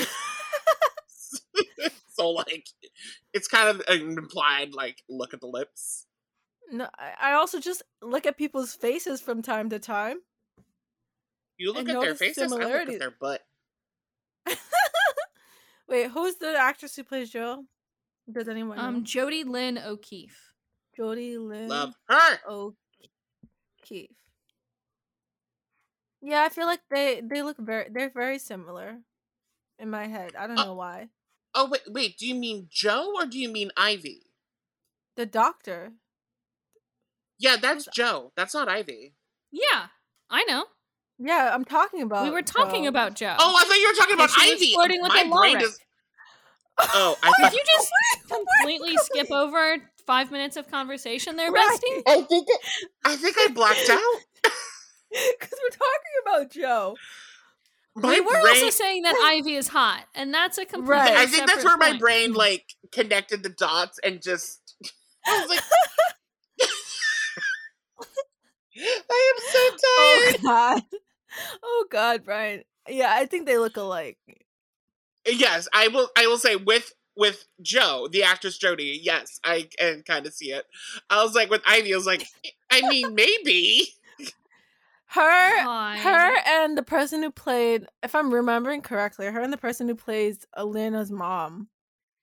Speaker 3: *laughs* so like, it's kind of an implied like look at the lips.
Speaker 2: No, I I also just look at people's faces from time to time.
Speaker 3: You look at their faces. I look at their butt. *laughs*
Speaker 2: Wait, who's the actress who plays Jo? Does anyone know?
Speaker 1: Um, Jodi Lyn O'Keefe.
Speaker 2: Jodi Lyn
Speaker 3: Love her.
Speaker 2: O'Keefe. Yeah, I feel like they they look very they're very similar in my head. I don't
Speaker 3: Uh,
Speaker 2: know why.
Speaker 3: Oh wait, wait. Do you mean Jo or do you mean Ivy?
Speaker 2: The doctor.
Speaker 3: Yeah, that's Jo. That's not Ivy.
Speaker 1: Yeah, I know.
Speaker 2: Yeah, I'm talking about.
Speaker 1: we were talking
Speaker 2: Jo.
Speaker 1: about Jo.
Speaker 3: Oh, I thought you were talking about
Speaker 1: she was
Speaker 3: Ivy.
Speaker 1: flirting with
Speaker 3: My
Speaker 1: a
Speaker 3: brain is. Oh, I
Speaker 1: Did you just *laughs* completely skip over five minutes of conversation there,
Speaker 2: Right.
Speaker 1: bestie?
Speaker 3: I think. I think I blacked *laughs* out.
Speaker 2: Because we're talking about Jo.
Speaker 3: My
Speaker 1: we were
Speaker 3: brain.
Speaker 1: also saying that Ivy is hot, and that's a complete.
Speaker 2: Right.
Speaker 3: I think that's where my brain mm. like connected the dots and just. *laughs* I was like. *laughs* I am so
Speaker 2: oh,
Speaker 3: tired. Oh.
Speaker 2: God. Oh God, Brian. Yeah, I think they look alike.
Speaker 3: Yes, I will. I will say with with Jo, the actress Jodi. Yes, I can kind of see it. I was like with Ivy. I was like, I mean, maybe.
Speaker 2: Her,
Speaker 1: God.
Speaker 2: her, and the person who played, if I'm remembering correctly, her and the person who plays Elena's mom,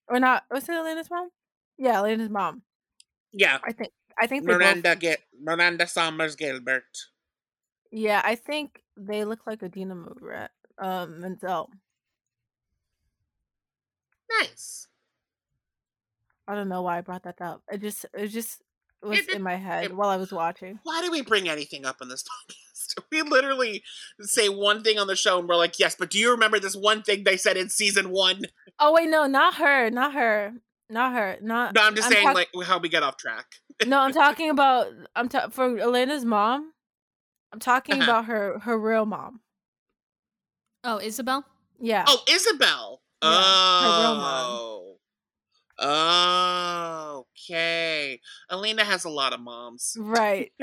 Speaker 2: or not? Was it Elena's mom? Yeah, Elena's mom.
Speaker 3: Yeah,
Speaker 2: I think. I think they both.
Speaker 3: Miranda get Miranda Sommers Gilbert.
Speaker 2: Yeah, I think they look like Idina Moret. Um, Menzel.
Speaker 3: Nice.
Speaker 2: I don't know why I brought that up. It just, it just was
Speaker 3: It-
Speaker 2: in my head
Speaker 3: it-
Speaker 2: while I was watching.
Speaker 3: Why do we bring anything up on this *laughs* podcast? We literally say one thing on the show and we're like, yes, but do you remember this one thing they said in season one?
Speaker 2: Oh wait, no, not her, not her, not her, not.
Speaker 3: No, I'm just
Speaker 2: I'm
Speaker 3: saying,
Speaker 2: talk-
Speaker 3: like, how we get off track.
Speaker 2: no, I'm *laughs* talking about. I'm ta- for Elena's mom. I'm talking
Speaker 3: Uh-huh.
Speaker 2: about her, her real mom.
Speaker 1: Oh, Isabel.
Speaker 2: Yeah.
Speaker 3: Oh, Isabel.
Speaker 2: Yeah, her real mom.
Speaker 3: Oh. Oh, okay. Elena has a lot of moms.
Speaker 2: Right. *laughs*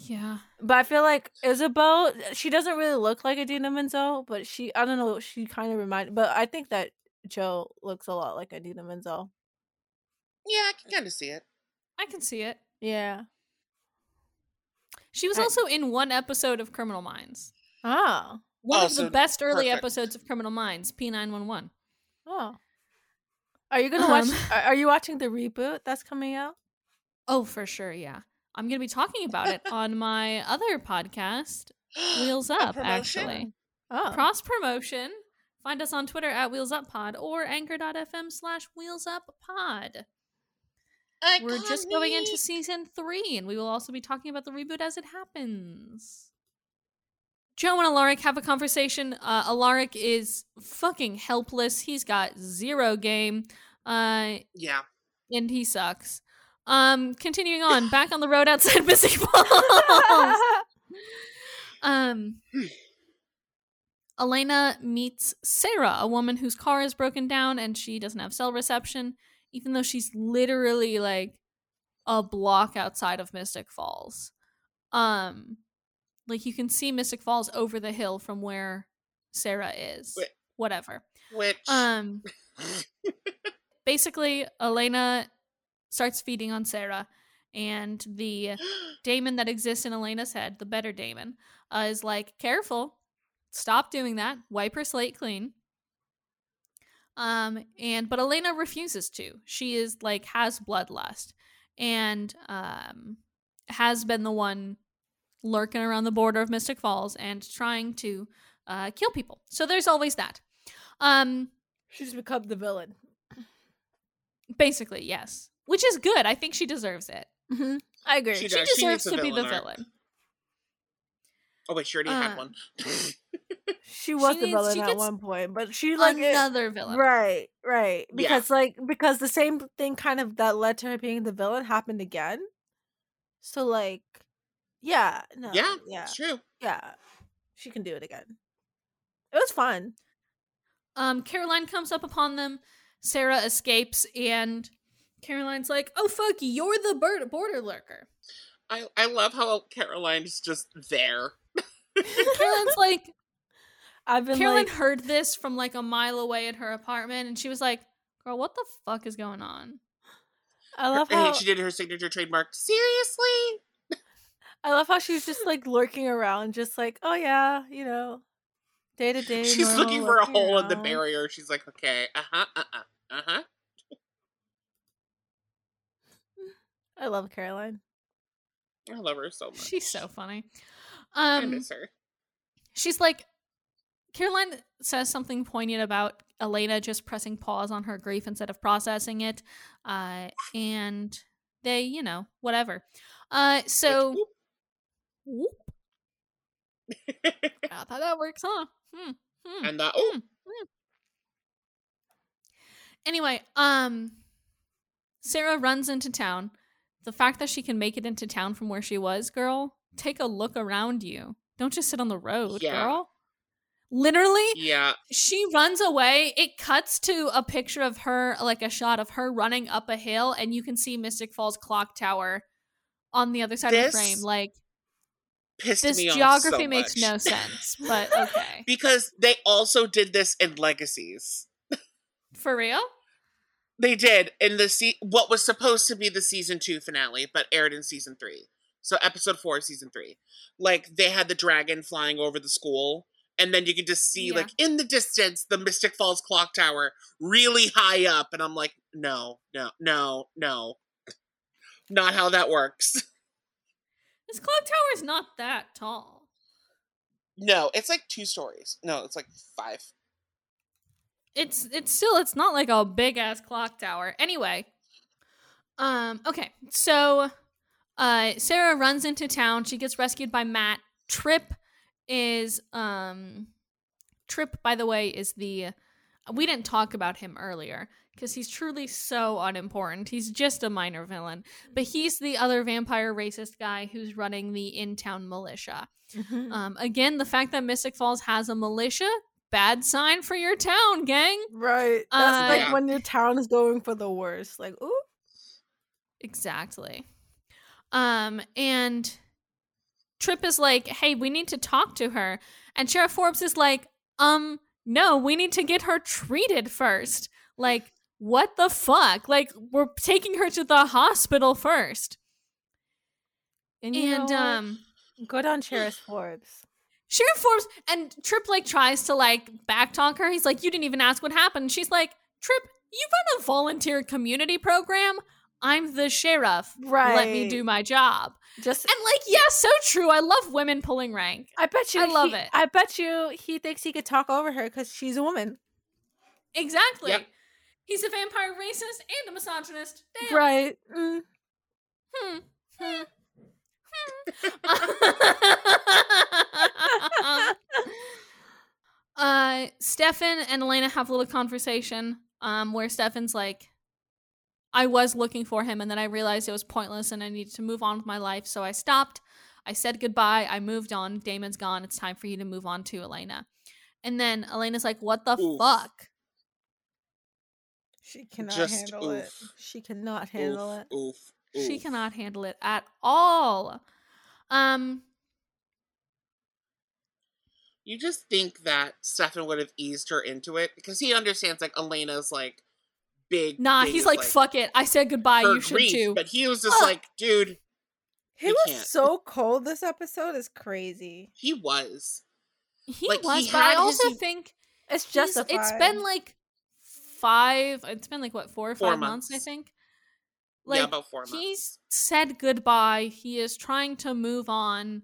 Speaker 1: Yeah.
Speaker 2: But I feel like Isabel, she doesn't really look like Idina Menzel, but she, I don't know, she kind of reminded, but I think that Jo looks a lot like Idina Menzel.
Speaker 3: Yeah, I can kind of see it.
Speaker 1: I can see it.
Speaker 2: Yeah.
Speaker 1: She was
Speaker 2: I-
Speaker 1: also in one episode of Criminal Minds.
Speaker 2: Oh.
Speaker 1: One
Speaker 3: Oh,
Speaker 1: of
Speaker 3: so
Speaker 1: the best early
Speaker 3: perfect.
Speaker 1: episodes of Criminal Minds, P911.
Speaker 2: Oh. Are you gonna watch? *laughs*
Speaker 1: Um,
Speaker 2: are- Are you watching the reboot that's coming out?
Speaker 1: Oh, for sure, yeah. I'm going to be talking about it *laughs* on my other podcast, *gasps* Wheels Up, actually.
Speaker 2: Oh.
Speaker 1: Cross promotion. Find us on Twitter at Wheels Up Pod or anchor.fm slash Wheels Up Pod. We're just going into season three, and we will also be talking about the reboot as it happens. Jo and Alaric have a conversation. Uh, Alaric is fucking helpless. He's got zero game, uh,
Speaker 3: Yeah.
Speaker 1: and he sucks. Um, continuing on, back on the road outside *laughs* Mystic Falls. Um, Elena meets Sarah, a woman whose car is broken down and she doesn't have cell reception, even though she's literally like a block outside of Mystic Falls. Um, like you can see Mystic Falls over the hill from where Sarah is.
Speaker 3: Wait.
Speaker 1: Whatever.
Speaker 3: Which.
Speaker 1: Um, *laughs* basically, Elena starts feeding on Sarah, and the *gasps* Damon that exists in Elena's head, the better Damon, uh, is like, careful, stop doing that, wipe her slate clean. Um, and but Elena refuses to. She is like has bloodlust, and um, has been the one lurking around the border of Mystic Falls and trying to uh, kill people. So there's always that. Um,
Speaker 2: She's become the villain.
Speaker 1: basically, yes, which is good. I think she deserves it.
Speaker 2: hmm I agree.
Speaker 3: She
Speaker 1: She,
Speaker 3: does. She
Speaker 1: deserves to be the
Speaker 3: villain arc.
Speaker 1: villain.
Speaker 3: oh, wait, she already
Speaker 1: uh,
Speaker 3: had one. *laughs*
Speaker 2: She was
Speaker 1: She
Speaker 2: the
Speaker 1: needs-
Speaker 2: villain at one point, but she like it-
Speaker 1: Another villain.
Speaker 2: right, right.
Speaker 3: Yeah.
Speaker 2: Because like because the same thing kind of that led to her being the villain happened again. So like, yeah, no,
Speaker 3: yeah,
Speaker 2: yeah,
Speaker 3: it's true.
Speaker 2: yeah. She can do it again. It was fun.
Speaker 1: Um, Caroline comes up upon them. Sarah escapes, and Caroline's like, "Oh fuck, you're the bird- border lurker."
Speaker 3: I I love how Caroline's just there. *laughs*
Speaker 1: Caroline's like *laughs*
Speaker 2: I've been
Speaker 1: Caroline
Speaker 2: like,
Speaker 1: heard this from like a mile away at her apartment, and she was like, "Girl, what the fuck is going on?"
Speaker 2: I love
Speaker 3: And
Speaker 2: how
Speaker 3: she did her signature trademark. Seriously?
Speaker 2: I love how she's just like lurking around, just like, oh yeah, you know, day to day.
Speaker 3: She's
Speaker 2: normal,
Speaker 3: looking for a hole in the barrier. She's like, okay, uh huh, uh uh, uh huh. *laughs*
Speaker 2: I love Caroline.
Speaker 3: I love her so much.
Speaker 1: She's so funny.
Speaker 3: I
Speaker 1: Um,
Speaker 3: miss her.
Speaker 1: she's like Caroline says something poignant about Elena just pressing pause on her grief instead of processing it. Uh, and they, you know, whatever. Uh, so whoop, *laughs* I thought that works, huh? Hmm. hmm.
Speaker 3: and that oh,
Speaker 1: Anyway, um Sarah runs into town. The fact that she can make it into town from where she was, girl, take a look around you. Don't just sit on the road,
Speaker 3: Yeah.
Speaker 1: girl. Literally,
Speaker 3: yeah,
Speaker 1: she runs away. It cuts to a picture of her, like a shot of her running up a hill, and you can see Mystic Falls clock tower on the other side of the frame. Like
Speaker 3: pissed
Speaker 1: this
Speaker 3: me off
Speaker 1: geography
Speaker 3: so
Speaker 1: makes no *laughs* sense, but okay.
Speaker 3: because they also did this in Legacies.
Speaker 1: For real?
Speaker 3: They did in the se- what was supposed to be the season two finale, but aired in season three. So episode four, season three. Like they had the dragon flying over the school, and then you could just see
Speaker 1: Yeah.
Speaker 3: like in the distance the Mystic Falls clock tower really high up, and I'm like, no, no, no, no, not how that works. *laughs*
Speaker 1: This clock tower is not that tall.
Speaker 3: No, it's like two stories. No, it's like five.
Speaker 1: it's it's still it's not like a big ass clock tower anyway um okay so uh sarah runs into town she gets rescued by matt trip is um trip by the way is the we didn't talk about him earlier because he's truly so unimportant he's just a minor villain but he's the other vampire racist guy who's running the in-town militia
Speaker 2: Mhm.
Speaker 1: um again the fact that mystic falls has a militia bad sign for your town gang
Speaker 2: Right. That's
Speaker 1: Uh,
Speaker 2: like
Speaker 3: Yeah.
Speaker 2: when your town is going for the worst. Like, ooh.
Speaker 1: Exactly. Um, and Trip is like, hey, we need to talk to her. And Sheriff Forbes is like, um, no, we need to get her treated first. Like, what the fuck? Like, we're taking her to the hospital first.
Speaker 2: And, you
Speaker 1: And
Speaker 2: know
Speaker 1: um
Speaker 2: good on *sighs* Sheriff Forbes.
Speaker 1: Sheriff Forbes and Trip like tries to like backtalk her. He's like, You didn't even ask what happened. She's like, Trip, you run a volunteer community program. I'm the sheriff. Right. Let me do my job.
Speaker 2: Just
Speaker 1: And like, yeah, so true. I love women pulling rank.
Speaker 2: I bet you
Speaker 1: I love
Speaker 2: he-
Speaker 1: it.
Speaker 2: I bet you he thinks he could talk over her because she's a woman.
Speaker 1: Exactly.
Speaker 3: Yep.
Speaker 1: He's a vampire racist and a misogynist. Damn.
Speaker 2: Right. Mm.
Speaker 1: Hmm. Hmm. Hmm. *laughs* uh, Stefan and Elena have a little conversation um, where Stefan's like, I was looking for him and then I realized it was pointless and I needed to move on with my life. So I stopped. I said goodbye. I moved on. Damon's gone. It's time for you to move on to Elena. And then Elena's like, What the
Speaker 3: Oof.
Speaker 1: fuck?
Speaker 2: She cannot
Speaker 3: Just
Speaker 2: handle it. She cannot handle
Speaker 3: oof,
Speaker 2: it.
Speaker 3: Oof,
Speaker 1: She cannot handle it at all. Um,
Speaker 3: You just think that Stefan would have eased her into it because he understands like Elena's like big.
Speaker 1: nah, he's
Speaker 3: is,
Speaker 1: like, fuck it. I said goodbye. You should
Speaker 3: grief,
Speaker 1: too.
Speaker 3: But he was just like, dude,
Speaker 2: He was
Speaker 3: can't.
Speaker 2: so cold this episode is crazy.
Speaker 3: he was.
Speaker 1: He
Speaker 3: like, he
Speaker 1: was, but I
Speaker 3: had his-
Speaker 1: also think
Speaker 2: It's just
Speaker 1: it's been like five. It's been like what four or
Speaker 3: Four
Speaker 1: five months, I
Speaker 3: months.
Speaker 1: think.
Speaker 3: yeah,
Speaker 1: Like
Speaker 3: about four months.
Speaker 1: he's said goodbye. He is trying to move on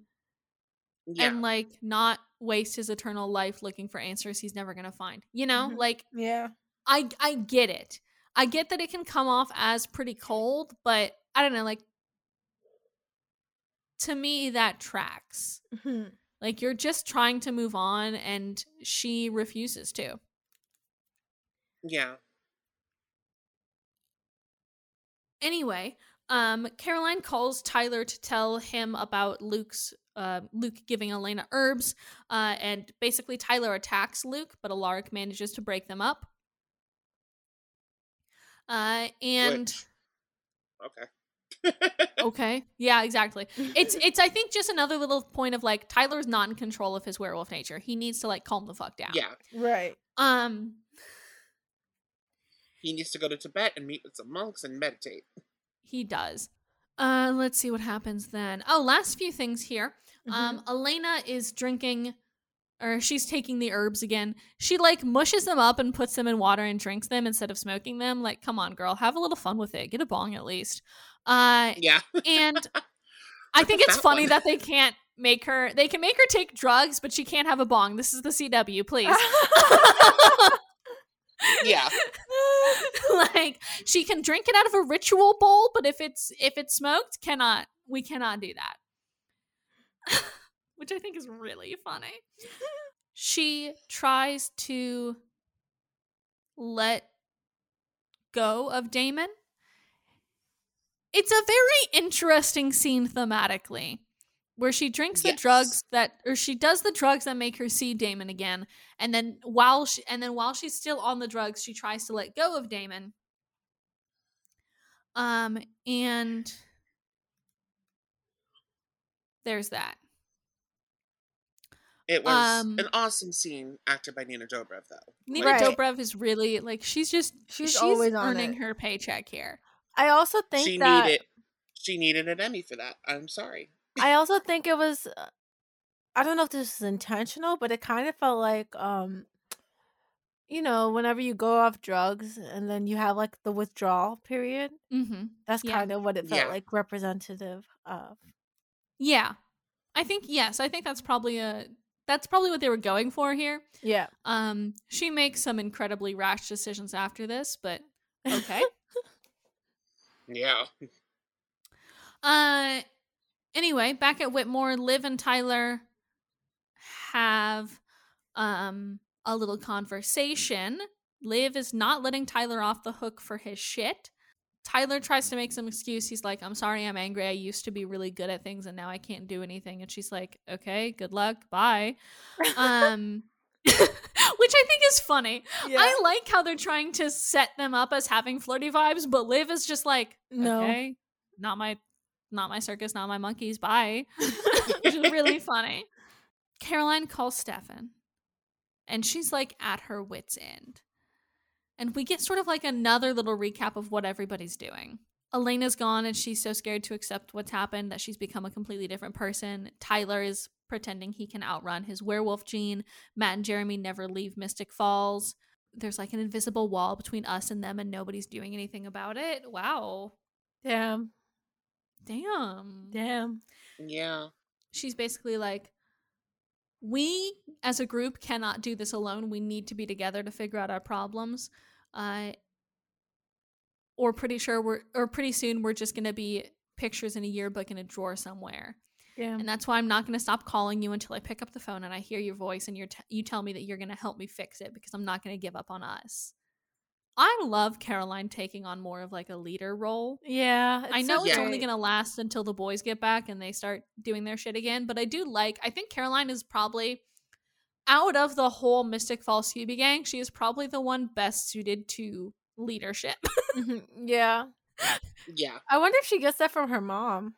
Speaker 3: yeah,
Speaker 1: and like not waste his eternal life looking for answers he's never gonna find. You know,
Speaker 2: Mhm.
Speaker 1: like
Speaker 2: yeah.
Speaker 1: I I get it. I get that it can come off as pretty cold, but I don't know, like to me that tracks.
Speaker 2: Mhm.
Speaker 1: Like you're just trying to move on and she refuses to.
Speaker 3: Yeah.
Speaker 1: Anyway, um Caroline calls Tyler to tell him about Luke's uh, Luke giving Elena herbs, uh, and basically Tyler attacks Luke, but Alaric manages to break them up. Uh, and
Speaker 3: Which- Okay.
Speaker 1: okay. Yeah, exactly. It's *laughs* it's I think just another little point of like Tyler's not in control of his werewolf nature. He needs to like calm the fuck down.
Speaker 3: yeah.
Speaker 2: Right.
Speaker 1: Um
Speaker 3: He needs to go to Tibet and meet with some monks and meditate.
Speaker 1: he does. Uh let's see what happens then. Oh, last few things here. Um Elena is drinking or she's taking the herbs again. She like mushes them up and puts them in water and drinks them instead of smoking them. Like, come on, girl, have a little fun with it. Get a bong at least. Uh
Speaker 3: Yeah.
Speaker 1: and *laughs* I think it's funny
Speaker 3: one.
Speaker 1: that they can't make her they can make her take drugs, but she can't have a bong. This is the CW, please. *laughs* *laughs*
Speaker 3: Yeah. *laughs*
Speaker 1: like she can drink it out of a ritual bowl, but if it's if it's smoked, cannot we cannot do that. *laughs* Which I think is really funny. She tries to let go of Damon. It's a very interesting scene thematically where she drinks the
Speaker 3: Yes.
Speaker 1: drugs that or she does the drugs that make her see Damon again and then while she and then while she's still on the drugs she tries to let go of Damon um and there's that
Speaker 3: It was
Speaker 1: Um,
Speaker 3: an awesome scene acted by Nina Dobrev, though.
Speaker 1: Nina
Speaker 2: Right.
Speaker 1: Dobrev is really like she's just
Speaker 2: She's
Speaker 1: she's,
Speaker 2: always
Speaker 1: earning
Speaker 2: it.
Speaker 1: her paycheck here
Speaker 2: I also think
Speaker 3: She
Speaker 2: that
Speaker 3: needed she needed an Emmy for that. I'm sorry.
Speaker 2: I also think it was uh, I don't know if this was intentional, but it kind of felt like um you know, whenever you go off drugs and then you have like the withdrawal period,
Speaker 1: mm-hmm.
Speaker 2: that's
Speaker 1: Yeah.
Speaker 2: kind of what it felt
Speaker 3: Yeah.
Speaker 2: like representative of.
Speaker 1: yeah I think yes I think that's probably a that's probably what they were going for here
Speaker 2: Yeah.
Speaker 1: um she makes some incredibly rash decisions after this but okay *laughs*
Speaker 3: Yeah.
Speaker 1: Uh anyway, back at Whitmore, Liv and Tyler have um a little conversation. Liv is not letting Tyler off the hook for his shit. Tyler tries to make some excuse. He's like, "I'm sorry, I'm angry. I used to be really good at things and now I can't do anything." And she's like, "Okay, good luck. Bye." Um *laughs* which I think is funny. I like how they're trying to set them up as having flirty vibes, but Liv is just like,
Speaker 2: No.
Speaker 1: okay, not my, not my circus, not my monkeys. Bye, *laughs* *laughs* which is really funny. Caroline calls Stefan, and she's like at her wits' end, and we get sort of like another little recap of what everybody's doing. Elena's gone, and she's so scared to accept what's happened that she's become a completely different person. Tyler is pretending he can outrun his werewolf gene. Matt and Jeremy never leave Mystic Falls. There's like an invisible wall between us and them, and nobody's doing anything about it. Wow.
Speaker 2: Damn.
Speaker 1: Damn.
Speaker 2: Damn.
Speaker 3: Yeah.
Speaker 1: She's basically like, we as a group cannot do this alone. We need to be together to figure out our problems. Uh, or pretty sure we're, or pretty soon we're just going to be pictures in a yearbook in a drawer somewhere.
Speaker 2: Yeah.
Speaker 1: And that's why I'm not going to stop calling you until I pick up the phone and I hear your voice and you're t- you tell me that you're going to help me fix it because I'm not going to give up on us. I love Caroline taking on more of like a leader role.
Speaker 2: yeah.
Speaker 1: I know
Speaker 2: so
Speaker 1: it's only going to last until the boys get back and they start doing their shit again, but I do like I think Caroline is probably out of the whole Mystic Falls Scooby gang, she is probably the one best suited to leadership.
Speaker 2: Mhm. yeah.
Speaker 3: Yeah.
Speaker 2: I wonder if she gets that from her mom.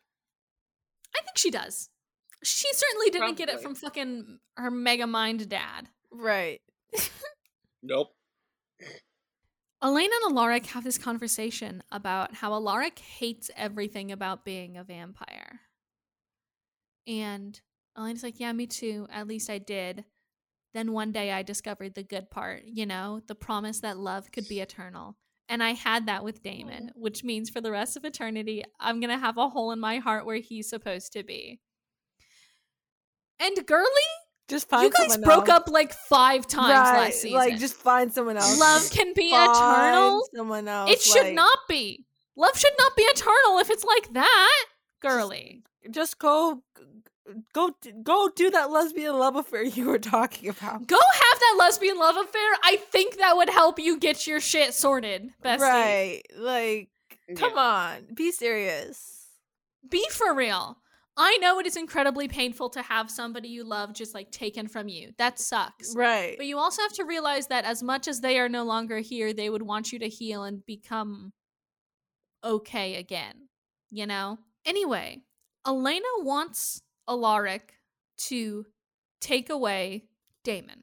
Speaker 1: I think she does. She certainly didn't get it from fucking her mega mind dad.
Speaker 2: Right. *laughs*
Speaker 3: Nope.
Speaker 1: Elena and Alaric have this conversation about how Alaric hates everything about being a vampire. And Elena's like, Yeah, me too. At least I did. Then one day I discovered the good part, you know, the promise that love could be eternal. And I had that with Damon, which means for the rest of eternity, I'm going to have a hole in my heart where he's supposed to be. And Girly,
Speaker 2: Just find
Speaker 1: you guys
Speaker 2: someone
Speaker 1: broke
Speaker 2: else.
Speaker 1: up like five times
Speaker 2: Right,
Speaker 1: last season.
Speaker 2: Like, just find someone else.
Speaker 1: love can be
Speaker 2: Find
Speaker 1: eternal.
Speaker 2: Someone else.
Speaker 1: It should
Speaker 2: like,
Speaker 1: not be. Love should not be eternal if it's like that. Girly.
Speaker 2: Just go, go, go do that lesbian love affair you were talking about.
Speaker 1: Go have that lesbian love affair. I think that would help you get your shit sorted, bestie.
Speaker 2: Right. Like, come
Speaker 3: Yeah.
Speaker 2: on. Be serious.
Speaker 1: Be for real. I know it is incredibly painful to have somebody you love just like taken from you. That sucks.
Speaker 2: Right.
Speaker 1: But you also have to realize that as much as they are no longer here, they would want you to heal and become okay again. you know? Anyway, Elena wants Alaric to take away Damon.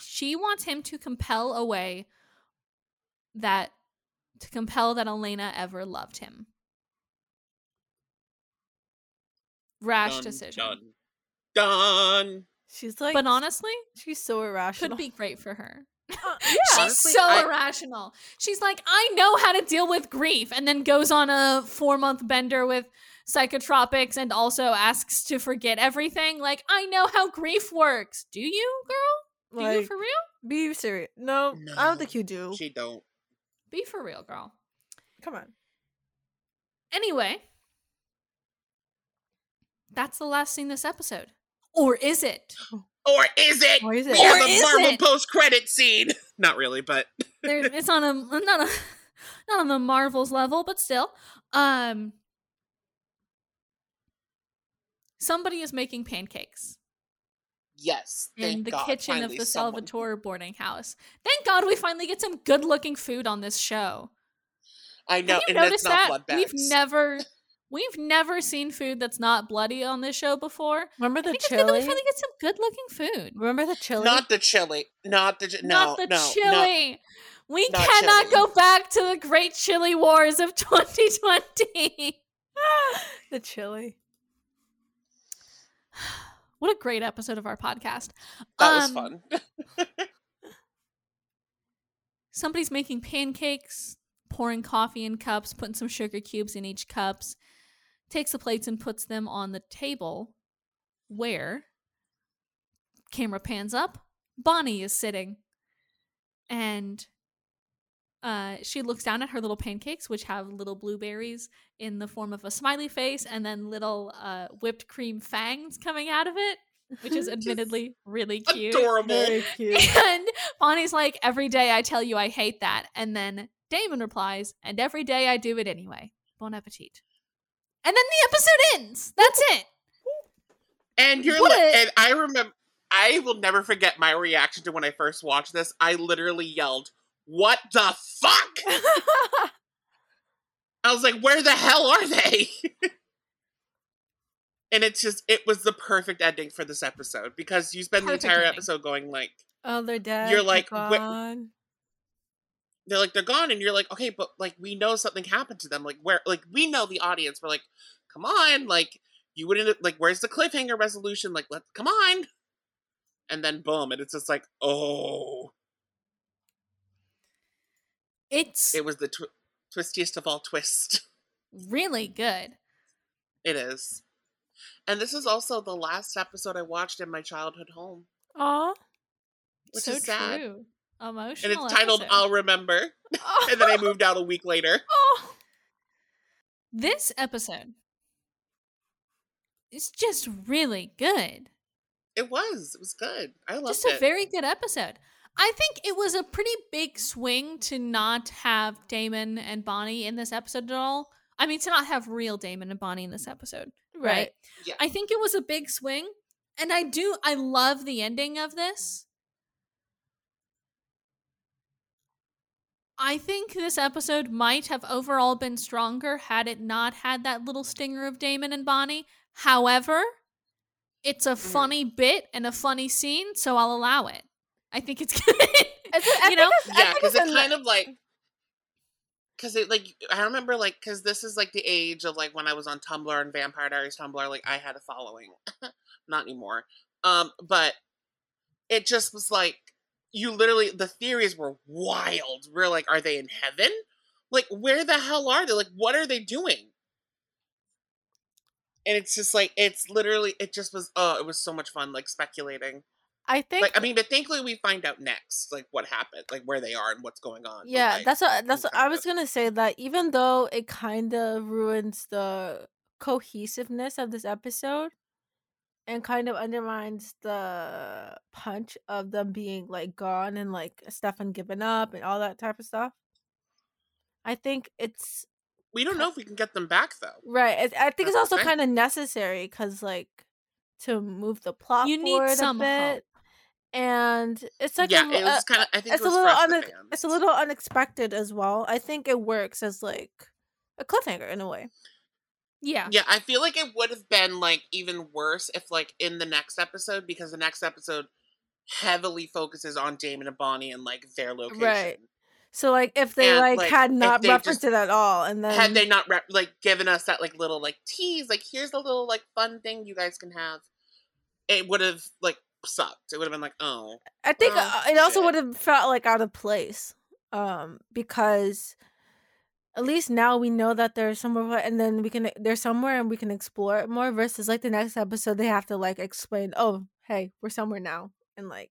Speaker 1: she wants him to compel away that to compel that Elena ever loved him. Rash
Speaker 3: Dun,
Speaker 1: decision.
Speaker 3: Done. Done.
Speaker 2: She's like,
Speaker 1: But honestly,
Speaker 2: she's so irrational.
Speaker 1: could be great for her.
Speaker 2: Uh, *laughs*
Speaker 1: She's.
Speaker 3: Honestly,
Speaker 1: so
Speaker 3: I-
Speaker 1: irrational. She's like, I know how to deal with grief, and then goes on a four month bender with psychotropics and also asks to forget everything. Like, I know how grief works. Do you, girl? Do you for real?
Speaker 2: be serious. No, I don't think you do.
Speaker 3: She don't.
Speaker 1: Be for real, girl.
Speaker 2: Come on.
Speaker 1: Anyway, that's the last scene this episode. Or is it?
Speaker 3: Or is it?
Speaker 2: Or is
Speaker 3: We
Speaker 2: it?
Speaker 3: have
Speaker 1: Or
Speaker 3: a
Speaker 1: is
Speaker 3: Marvel
Speaker 1: it?
Speaker 3: post credit scene. *laughs* Not really, but *laughs*
Speaker 1: there it's on a *laughs* not a not on the Marvels level, but still. Um somebody is making pancakes
Speaker 3: yes.
Speaker 1: in
Speaker 3: thank
Speaker 1: the
Speaker 3: God,
Speaker 1: kitchen of
Speaker 3: finally
Speaker 1: the
Speaker 3: someone-
Speaker 1: Salvatore boarding house. Thank God we finally get some good looking food on this show.
Speaker 3: I know,
Speaker 1: Have you
Speaker 3: and
Speaker 1: noticed
Speaker 3: it's not
Speaker 1: that?
Speaker 3: bloodbaths.
Speaker 1: We've never we've never seen food that's not bloody on this show before.
Speaker 2: Remember
Speaker 1: I
Speaker 2: the
Speaker 1: think it's good that we
Speaker 2: chili?
Speaker 1: finally get some good looking food.
Speaker 2: Remember the chili?
Speaker 3: Not the chili. Not the chi- no,
Speaker 1: not the
Speaker 3: no, no.
Speaker 1: chili. We
Speaker 3: Not
Speaker 1: cannot
Speaker 3: chili.
Speaker 1: go back to the great chili wars of *laughs* 2020. *laughs*
Speaker 2: the chili. *sighs*
Speaker 1: What a great episode of our podcast.
Speaker 3: That was
Speaker 1: Um,
Speaker 3: fun. *laughs*
Speaker 1: Somebody's making pancakes, pouring coffee in cups, putting some sugar cubes in each cups, takes the plates and puts them on the table where camera pans up, Bonnie is sitting. And uh, she looks down at her little pancakes, which have little blueberries in the form of a smiley face and then little uh, whipped cream fangs coming out of it, which is *laughs* admittedly really cute.
Speaker 3: Adorable.
Speaker 2: Very cute. *laughs*
Speaker 1: And Bonnie's like, every day I tell you I hate that. And then Damon replies, and every day I do it anyway. Bon appetit. And then the episode ends. That's it.
Speaker 3: And you're
Speaker 1: What
Speaker 3: like, and I remember, I will never forget my reaction to when I first watched this. I literally yelled, "What the fuck!" *laughs* I was like, "Where the hell are they?" *laughs* and it's just, it was the perfect ending for this episode because you spend
Speaker 1: Perfect
Speaker 3: the entire
Speaker 1: ending.
Speaker 3: episode going like,
Speaker 2: oh, they're dead.
Speaker 3: You're like. They're like they're gone, and you're like, okay, but like we know something happened to them. Like where, like we know the audience. We're like, come on, like you wouldn't like, where's the cliffhanger resolution? Like, let's come on. And then boom, and it's just like, oh.
Speaker 1: It's
Speaker 3: It was the tw- twistiest of all twists. *laughs*
Speaker 1: really good.
Speaker 3: It is. And this is also the last episode I watched in my childhood home.
Speaker 2: Aw.
Speaker 3: Which
Speaker 1: so
Speaker 3: is sad.
Speaker 1: true.
Speaker 3: And it's titled
Speaker 1: episode.
Speaker 3: I'll Remember. *laughs* And then I oh. moved out a week later. *laughs*
Speaker 2: Oh.
Speaker 1: This episode is just really good.
Speaker 3: It was. It was good. I loved it.
Speaker 1: Just a very good episode. I think it was a pretty big swing to not have Damon and Bonnie in this episode at all. I mean, to not have real Damon and Bonnie in this episode, right?
Speaker 2: Right.
Speaker 3: Yeah.
Speaker 1: I think it was a big swing, and I do. I love the ending of this. I think this episode might have overall been stronger had it not had that little stinger of Damon and Bonnie. However, it's a funny bit and a funny scene, so I'll allow it. I think it's *laughs* good.
Speaker 2: It's- I
Speaker 1: you know,
Speaker 3: yeah, because
Speaker 2: it's
Speaker 3: it kind of like, because it like I remember like because this is like the age of like when I was on Tumblr and Vampire Diaries Tumblr, like I had a following, *laughs* not anymore. Um, but it just was like you literally the theories were wild. We're like, are they in heaven? Like, where the hell are they? Like, what are they doing? And it's just like it's literally it just was oh it was so much fun like speculating
Speaker 2: I think
Speaker 3: like I mean, but thankfully we find out next, like what happened, like where they are and what's going on.
Speaker 2: Yeah,
Speaker 3: like,
Speaker 2: that's what that's what I was gonna say. That even though it kind of ruins the cohesiveness of this episode, and kind of undermines the punch of them being like gone and like Stefan giving up and all that type of stuff. I think it's
Speaker 3: we don't know if we can get them back though.
Speaker 2: right. It, I think
Speaker 3: That's
Speaker 2: it's also
Speaker 3: thing.
Speaker 2: kind of necessary because like to move the plot
Speaker 1: You need
Speaker 2: forward
Speaker 1: some
Speaker 2: a bit, and it's like
Speaker 3: yeah,
Speaker 2: a,
Speaker 3: it was
Speaker 2: uh,
Speaker 3: kind of. I think
Speaker 2: it's
Speaker 3: it
Speaker 2: a little
Speaker 3: fresh
Speaker 2: une- it's a little unexpected as well. I think it works as like a cliffhanger in a way.
Speaker 1: Yeah.
Speaker 3: Yeah, I feel like it would have been like even worse if like in the next episode because the next episode heavily focuses on Damon and Bonnie and like their location.
Speaker 2: Right. So like if they
Speaker 3: And,
Speaker 2: like,
Speaker 3: like,
Speaker 2: had not referenced it at all, and then
Speaker 3: Had they not rep- like given us that like little like tease, like here's a little like fun thing you guys can have, it would have like sucked. It would have been like, oh,
Speaker 2: I think
Speaker 3: Well,
Speaker 2: uh, it also would have felt like out of place, um, because at least now we know that there's somewhere, and then we can there's somewhere and we can explore it more. Versus like the next episode, they have to like explain, oh, hey, we're somewhere now, and like,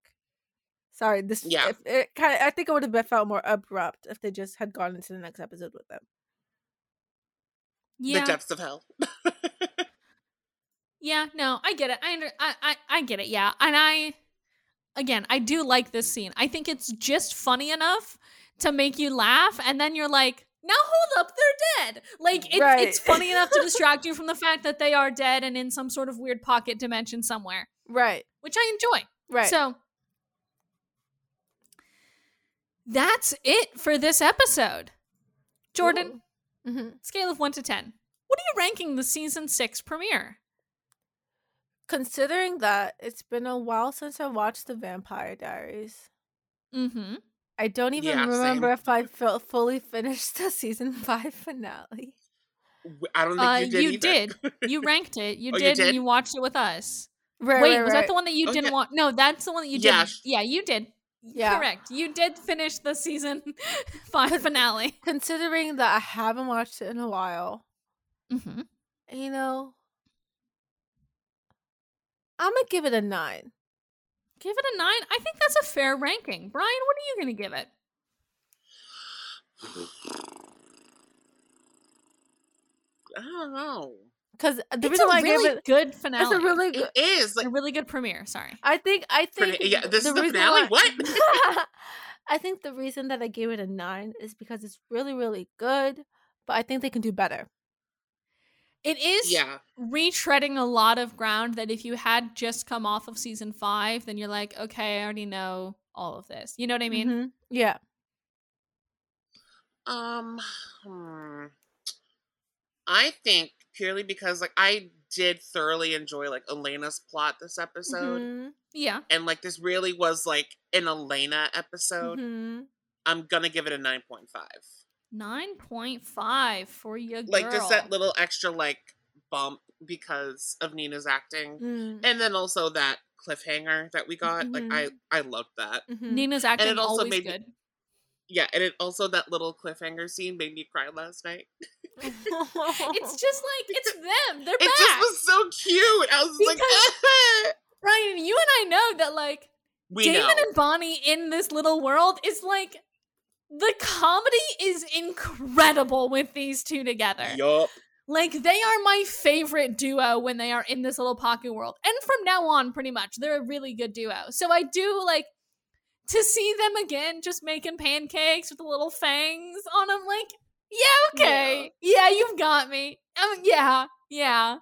Speaker 2: sorry, this
Speaker 3: Yeah.
Speaker 2: if- It kind of I think it would have been felt more abrupt if they just had gone into the next episode with them.
Speaker 1: Yeah.
Speaker 3: the depths of hell. *laughs*
Speaker 1: Yeah, no, I get it. I, under, I, I I get it. Yeah, and I again, I do like this scene. I think it's just funny enough to make you laugh, and then you're like, "Now hold up, they're dead." Like it's
Speaker 2: Right.
Speaker 1: it's funny enough to *laughs* distract you from the fact that they are dead and in some sort of weird pocket dimension somewhere,
Speaker 2: Right.
Speaker 1: which I enjoy.
Speaker 2: Right.
Speaker 1: So that's it for this episode. Jordan,
Speaker 2: hmm
Speaker 1: scale of one to ten. What are you ranking the season six premiere?
Speaker 2: considering that it's been a while since I watched the Vampire Diaries.
Speaker 1: Mm-hmm.
Speaker 2: I don't even
Speaker 3: Yeah, same.
Speaker 2: remember if I felt fully finished the season *laughs* five finale.
Speaker 3: I don't think
Speaker 1: Uh,
Speaker 3: you did.
Speaker 1: you
Speaker 3: either.
Speaker 1: did. *laughs* You ranked it. You
Speaker 3: Oh, you
Speaker 1: did, and
Speaker 3: did?
Speaker 1: you watched it with us.
Speaker 2: Right,
Speaker 1: Wait,
Speaker 2: right,
Speaker 1: was
Speaker 2: right.
Speaker 1: that the one that you
Speaker 3: Oh,
Speaker 1: didn't
Speaker 3: yeah.
Speaker 1: want? No, that's the one that you did.
Speaker 3: sh-
Speaker 1: Yeah, you did.
Speaker 2: Yeah.
Speaker 1: Correct. You did finish the season *laughs* five finale.
Speaker 2: Considering that I haven't watched it in a while,
Speaker 1: Mm-hmm.
Speaker 2: you know, I'm gonna give it a nine.
Speaker 1: Give it a nine. I think that's a fair ranking. Brian, what are you going to give it?
Speaker 3: I don't know.
Speaker 2: Because uh, the
Speaker 1: it's
Speaker 2: reason
Speaker 1: a
Speaker 2: why
Speaker 1: really
Speaker 2: I gave it,
Speaker 1: good finale.
Speaker 2: it's a really good.
Speaker 3: It is like
Speaker 1: a really good premiere. Sorry.
Speaker 2: I think. I think.
Speaker 3: Pretty- yeah, this is the finale?
Speaker 2: why-
Speaker 3: What? *laughs*
Speaker 2: I think the reason that I gave it a nine is because it's really, really good, but I think they can do better.
Speaker 1: It is
Speaker 3: yeah.
Speaker 1: retreading a lot of ground that if you had just come off of season five, then you're like, okay, I already know all of this. You know what I mean?
Speaker 2: Mhm. Yeah.
Speaker 3: Um, hmm. I think purely because like I did thoroughly enjoy like Elena's plot this episode,
Speaker 2: Mhm.
Speaker 1: Yeah.
Speaker 3: and like this really was like an Elena episode.
Speaker 2: Mhm.
Speaker 3: I'm gonna give it a nine point five.
Speaker 1: 9.5 for you, girl.
Speaker 3: Like just that little extra like bump because of Nina's acting,
Speaker 2: Mm.
Speaker 3: and then also that cliffhanger that we got. Like I I loved that.
Speaker 2: Mhm.
Speaker 1: Nina's acting
Speaker 3: it also
Speaker 1: always
Speaker 3: made me- Yeah, and it also that little cliffhanger scene made me cry last night. *laughs*
Speaker 1: It's just like *laughs* it's them. They're
Speaker 3: It
Speaker 1: back.
Speaker 3: just was so cute. I was like,
Speaker 1: Because- Brian, you and I know that like
Speaker 3: we
Speaker 1: Damon
Speaker 3: know.
Speaker 1: and Bonnie in this little world is like the comedy is incredible with these two together.
Speaker 3: Yup.
Speaker 1: Like they are my favorite duo when they are in this little pocket world. And from now on pretty much they're a really good duo. So I do like to see them again just making pancakes with the little fangs on them like yeah, okay. Yeah, you've got me. Um, yeah. Yeah.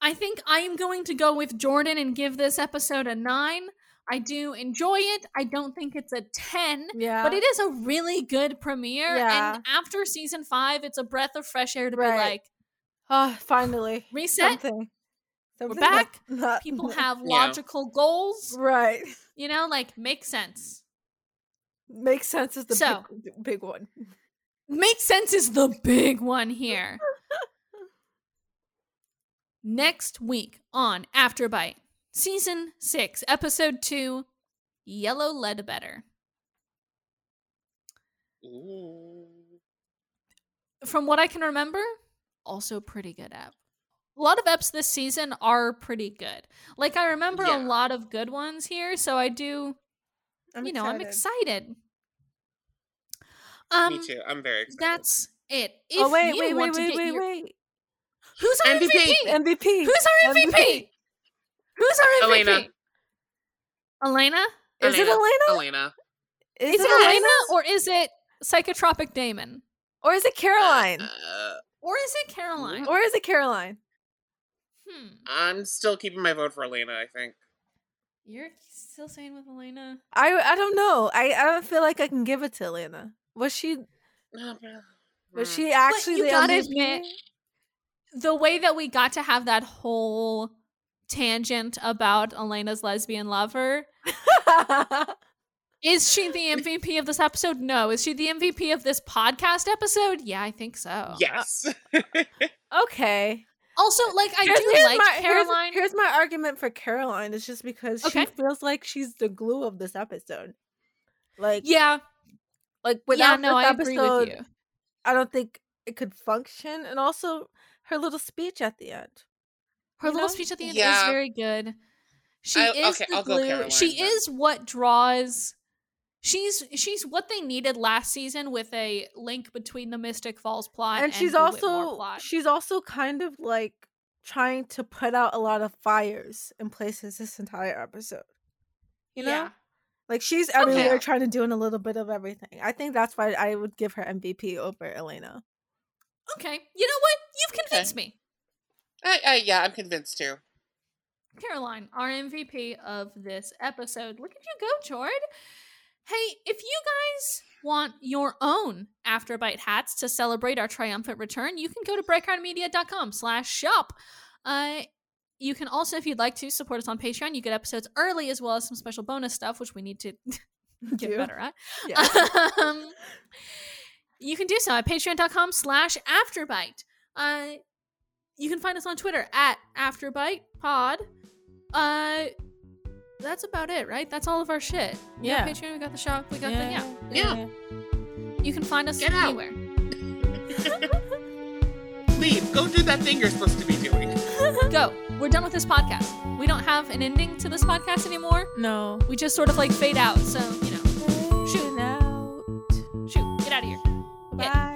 Speaker 1: I think I am going to go with Jordan and give this episode a 9. I do enjoy it. I don't think it's a 10.
Speaker 2: yeah.
Speaker 1: But it is a really good premiere.
Speaker 2: Yeah.
Speaker 1: And after season five, it's a breath of fresh air to be like,
Speaker 2: Oh, finally.
Speaker 1: reset.
Speaker 2: Something. Something
Speaker 1: back.
Speaker 2: that's not-
Speaker 1: People *laughs* have
Speaker 3: Yeah.
Speaker 1: logical goals.
Speaker 2: Right.
Speaker 1: You know, like make sense.
Speaker 2: Makes sense is the
Speaker 1: So-
Speaker 2: big, big one.
Speaker 1: Make sense is the big one *laughs* here. Next week on Afterbite, season six, episode two, Yellow Ledbetter.
Speaker 3: Ooh.
Speaker 1: From what I can remember, also pretty good app. A lot of eps this season are pretty good. Like I remember
Speaker 3: Yeah.
Speaker 1: a lot of good ones here, so I do
Speaker 2: I'm
Speaker 1: you know, I'm
Speaker 2: excited.
Speaker 1: excited. Um,
Speaker 3: Me too. I'm very excited.
Speaker 1: That's it. If
Speaker 2: Oh wait, wait, wait, wait, wait,
Speaker 1: your-
Speaker 2: wait.
Speaker 1: Who's our MVP?
Speaker 3: MVP?
Speaker 2: MVP.
Speaker 1: Who's our MVP?
Speaker 2: MVP?
Speaker 1: Who's our MVP?
Speaker 3: Elena.
Speaker 1: Elena?
Speaker 2: Is it Elena?
Speaker 3: Elena.
Speaker 2: Is,
Speaker 1: Is
Speaker 2: it
Speaker 1: it
Speaker 2: Elena?
Speaker 1: Elena or is it Psychotropic Damon?
Speaker 2: Or is it Caroline?
Speaker 3: Uh,
Speaker 1: Or is it Caroline?
Speaker 2: or is it Caroline?
Speaker 1: Hmm.
Speaker 3: I'm still keeping my vote for Elena. I think.
Speaker 1: You're still saying with Elena?
Speaker 2: I I don't know. I, I don't feel like I can give it to Elena. Was she
Speaker 3: No, but-
Speaker 2: But
Speaker 3: Mm.
Speaker 2: she actually
Speaker 1: you
Speaker 2: the
Speaker 1: gotta
Speaker 2: MVP?
Speaker 1: admit- the way that we got to have that whole tangent about Elena's lesbian lover *laughs* is she the MVP of this episode? No. Is she the MVP of this podcast episode? Yeah, I think so.
Speaker 3: Yes. *laughs*
Speaker 2: okay.
Speaker 1: Also, like I
Speaker 2: Here's-
Speaker 1: do
Speaker 2: here's
Speaker 1: like
Speaker 2: my,
Speaker 1: Caroline.
Speaker 2: Here's, my argument for Caroline. It's just because
Speaker 1: Okay.
Speaker 2: she feels like she's the glue of this episode. Like,
Speaker 1: yeah,
Speaker 2: like
Speaker 1: yeah,
Speaker 2: without
Speaker 1: no,
Speaker 2: this
Speaker 1: I
Speaker 2: episode,
Speaker 1: agree with you.
Speaker 2: I don't think it could function. And also, her little speech at the end.
Speaker 1: Her
Speaker 2: you
Speaker 1: little
Speaker 2: know?
Speaker 1: speech at the end
Speaker 3: Yeah.
Speaker 1: is very good. She
Speaker 3: I-
Speaker 1: is
Speaker 3: okay,
Speaker 1: the
Speaker 3: I'll go
Speaker 1: glue. She
Speaker 3: then.
Speaker 1: is what draws. She's she's what they needed last season with a link between the Mystic Falls plot
Speaker 2: and she's
Speaker 1: the
Speaker 2: also
Speaker 1: plot.
Speaker 2: she's also kind of like trying to put out a lot of fires in places this entire episode. You know?
Speaker 1: Yeah.
Speaker 2: Like she's everywhere
Speaker 3: Okay.
Speaker 2: trying to do a little bit of everything. I think that's why I would give her MVP over Elena.
Speaker 1: Okay. You know what? You've
Speaker 3: Okay.
Speaker 1: convinced me.
Speaker 3: I, I, yeah, I'm convinced too.
Speaker 1: Caroline, our MVP of this episode. Look at you go, Jord. Hey, if you guys want your own Afterbite hats to celebrate our triumphant return, you can go to breakoutmedia.com slash shop. Uh, you can also, if you'd like to, support us on Patreon. You get episodes early as well as some special bonus stuff, which we need to *laughs* get
Speaker 2: Do.
Speaker 1: better at.
Speaker 2: Yeah. *laughs*
Speaker 1: um, you can do so at patreon.com slash afterbite. Uh, you can find us on Twitter at afterbite pod. Uh, that's about it, right? That's all of our shit. We got
Speaker 2: Yeah.
Speaker 1: Patreon, we got the shop, we got the yeah.
Speaker 3: Yeah.
Speaker 1: You can find us
Speaker 3: Get
Speaker 1: anywhere. *laughs*
Speaker 3: Leave. Go do that thing you're supposed to be doing. *laughs*
Speaker 1: Go. We're done with this podcast. We don't have an ending to this podcast anymore.
Speaker 2: No.
Speaker 1: We just sort of like fade out. So you know, Shoot.
Speaker 2: Out.
Speaker 1: shoot, get out of here.
Speaker 2: Bye.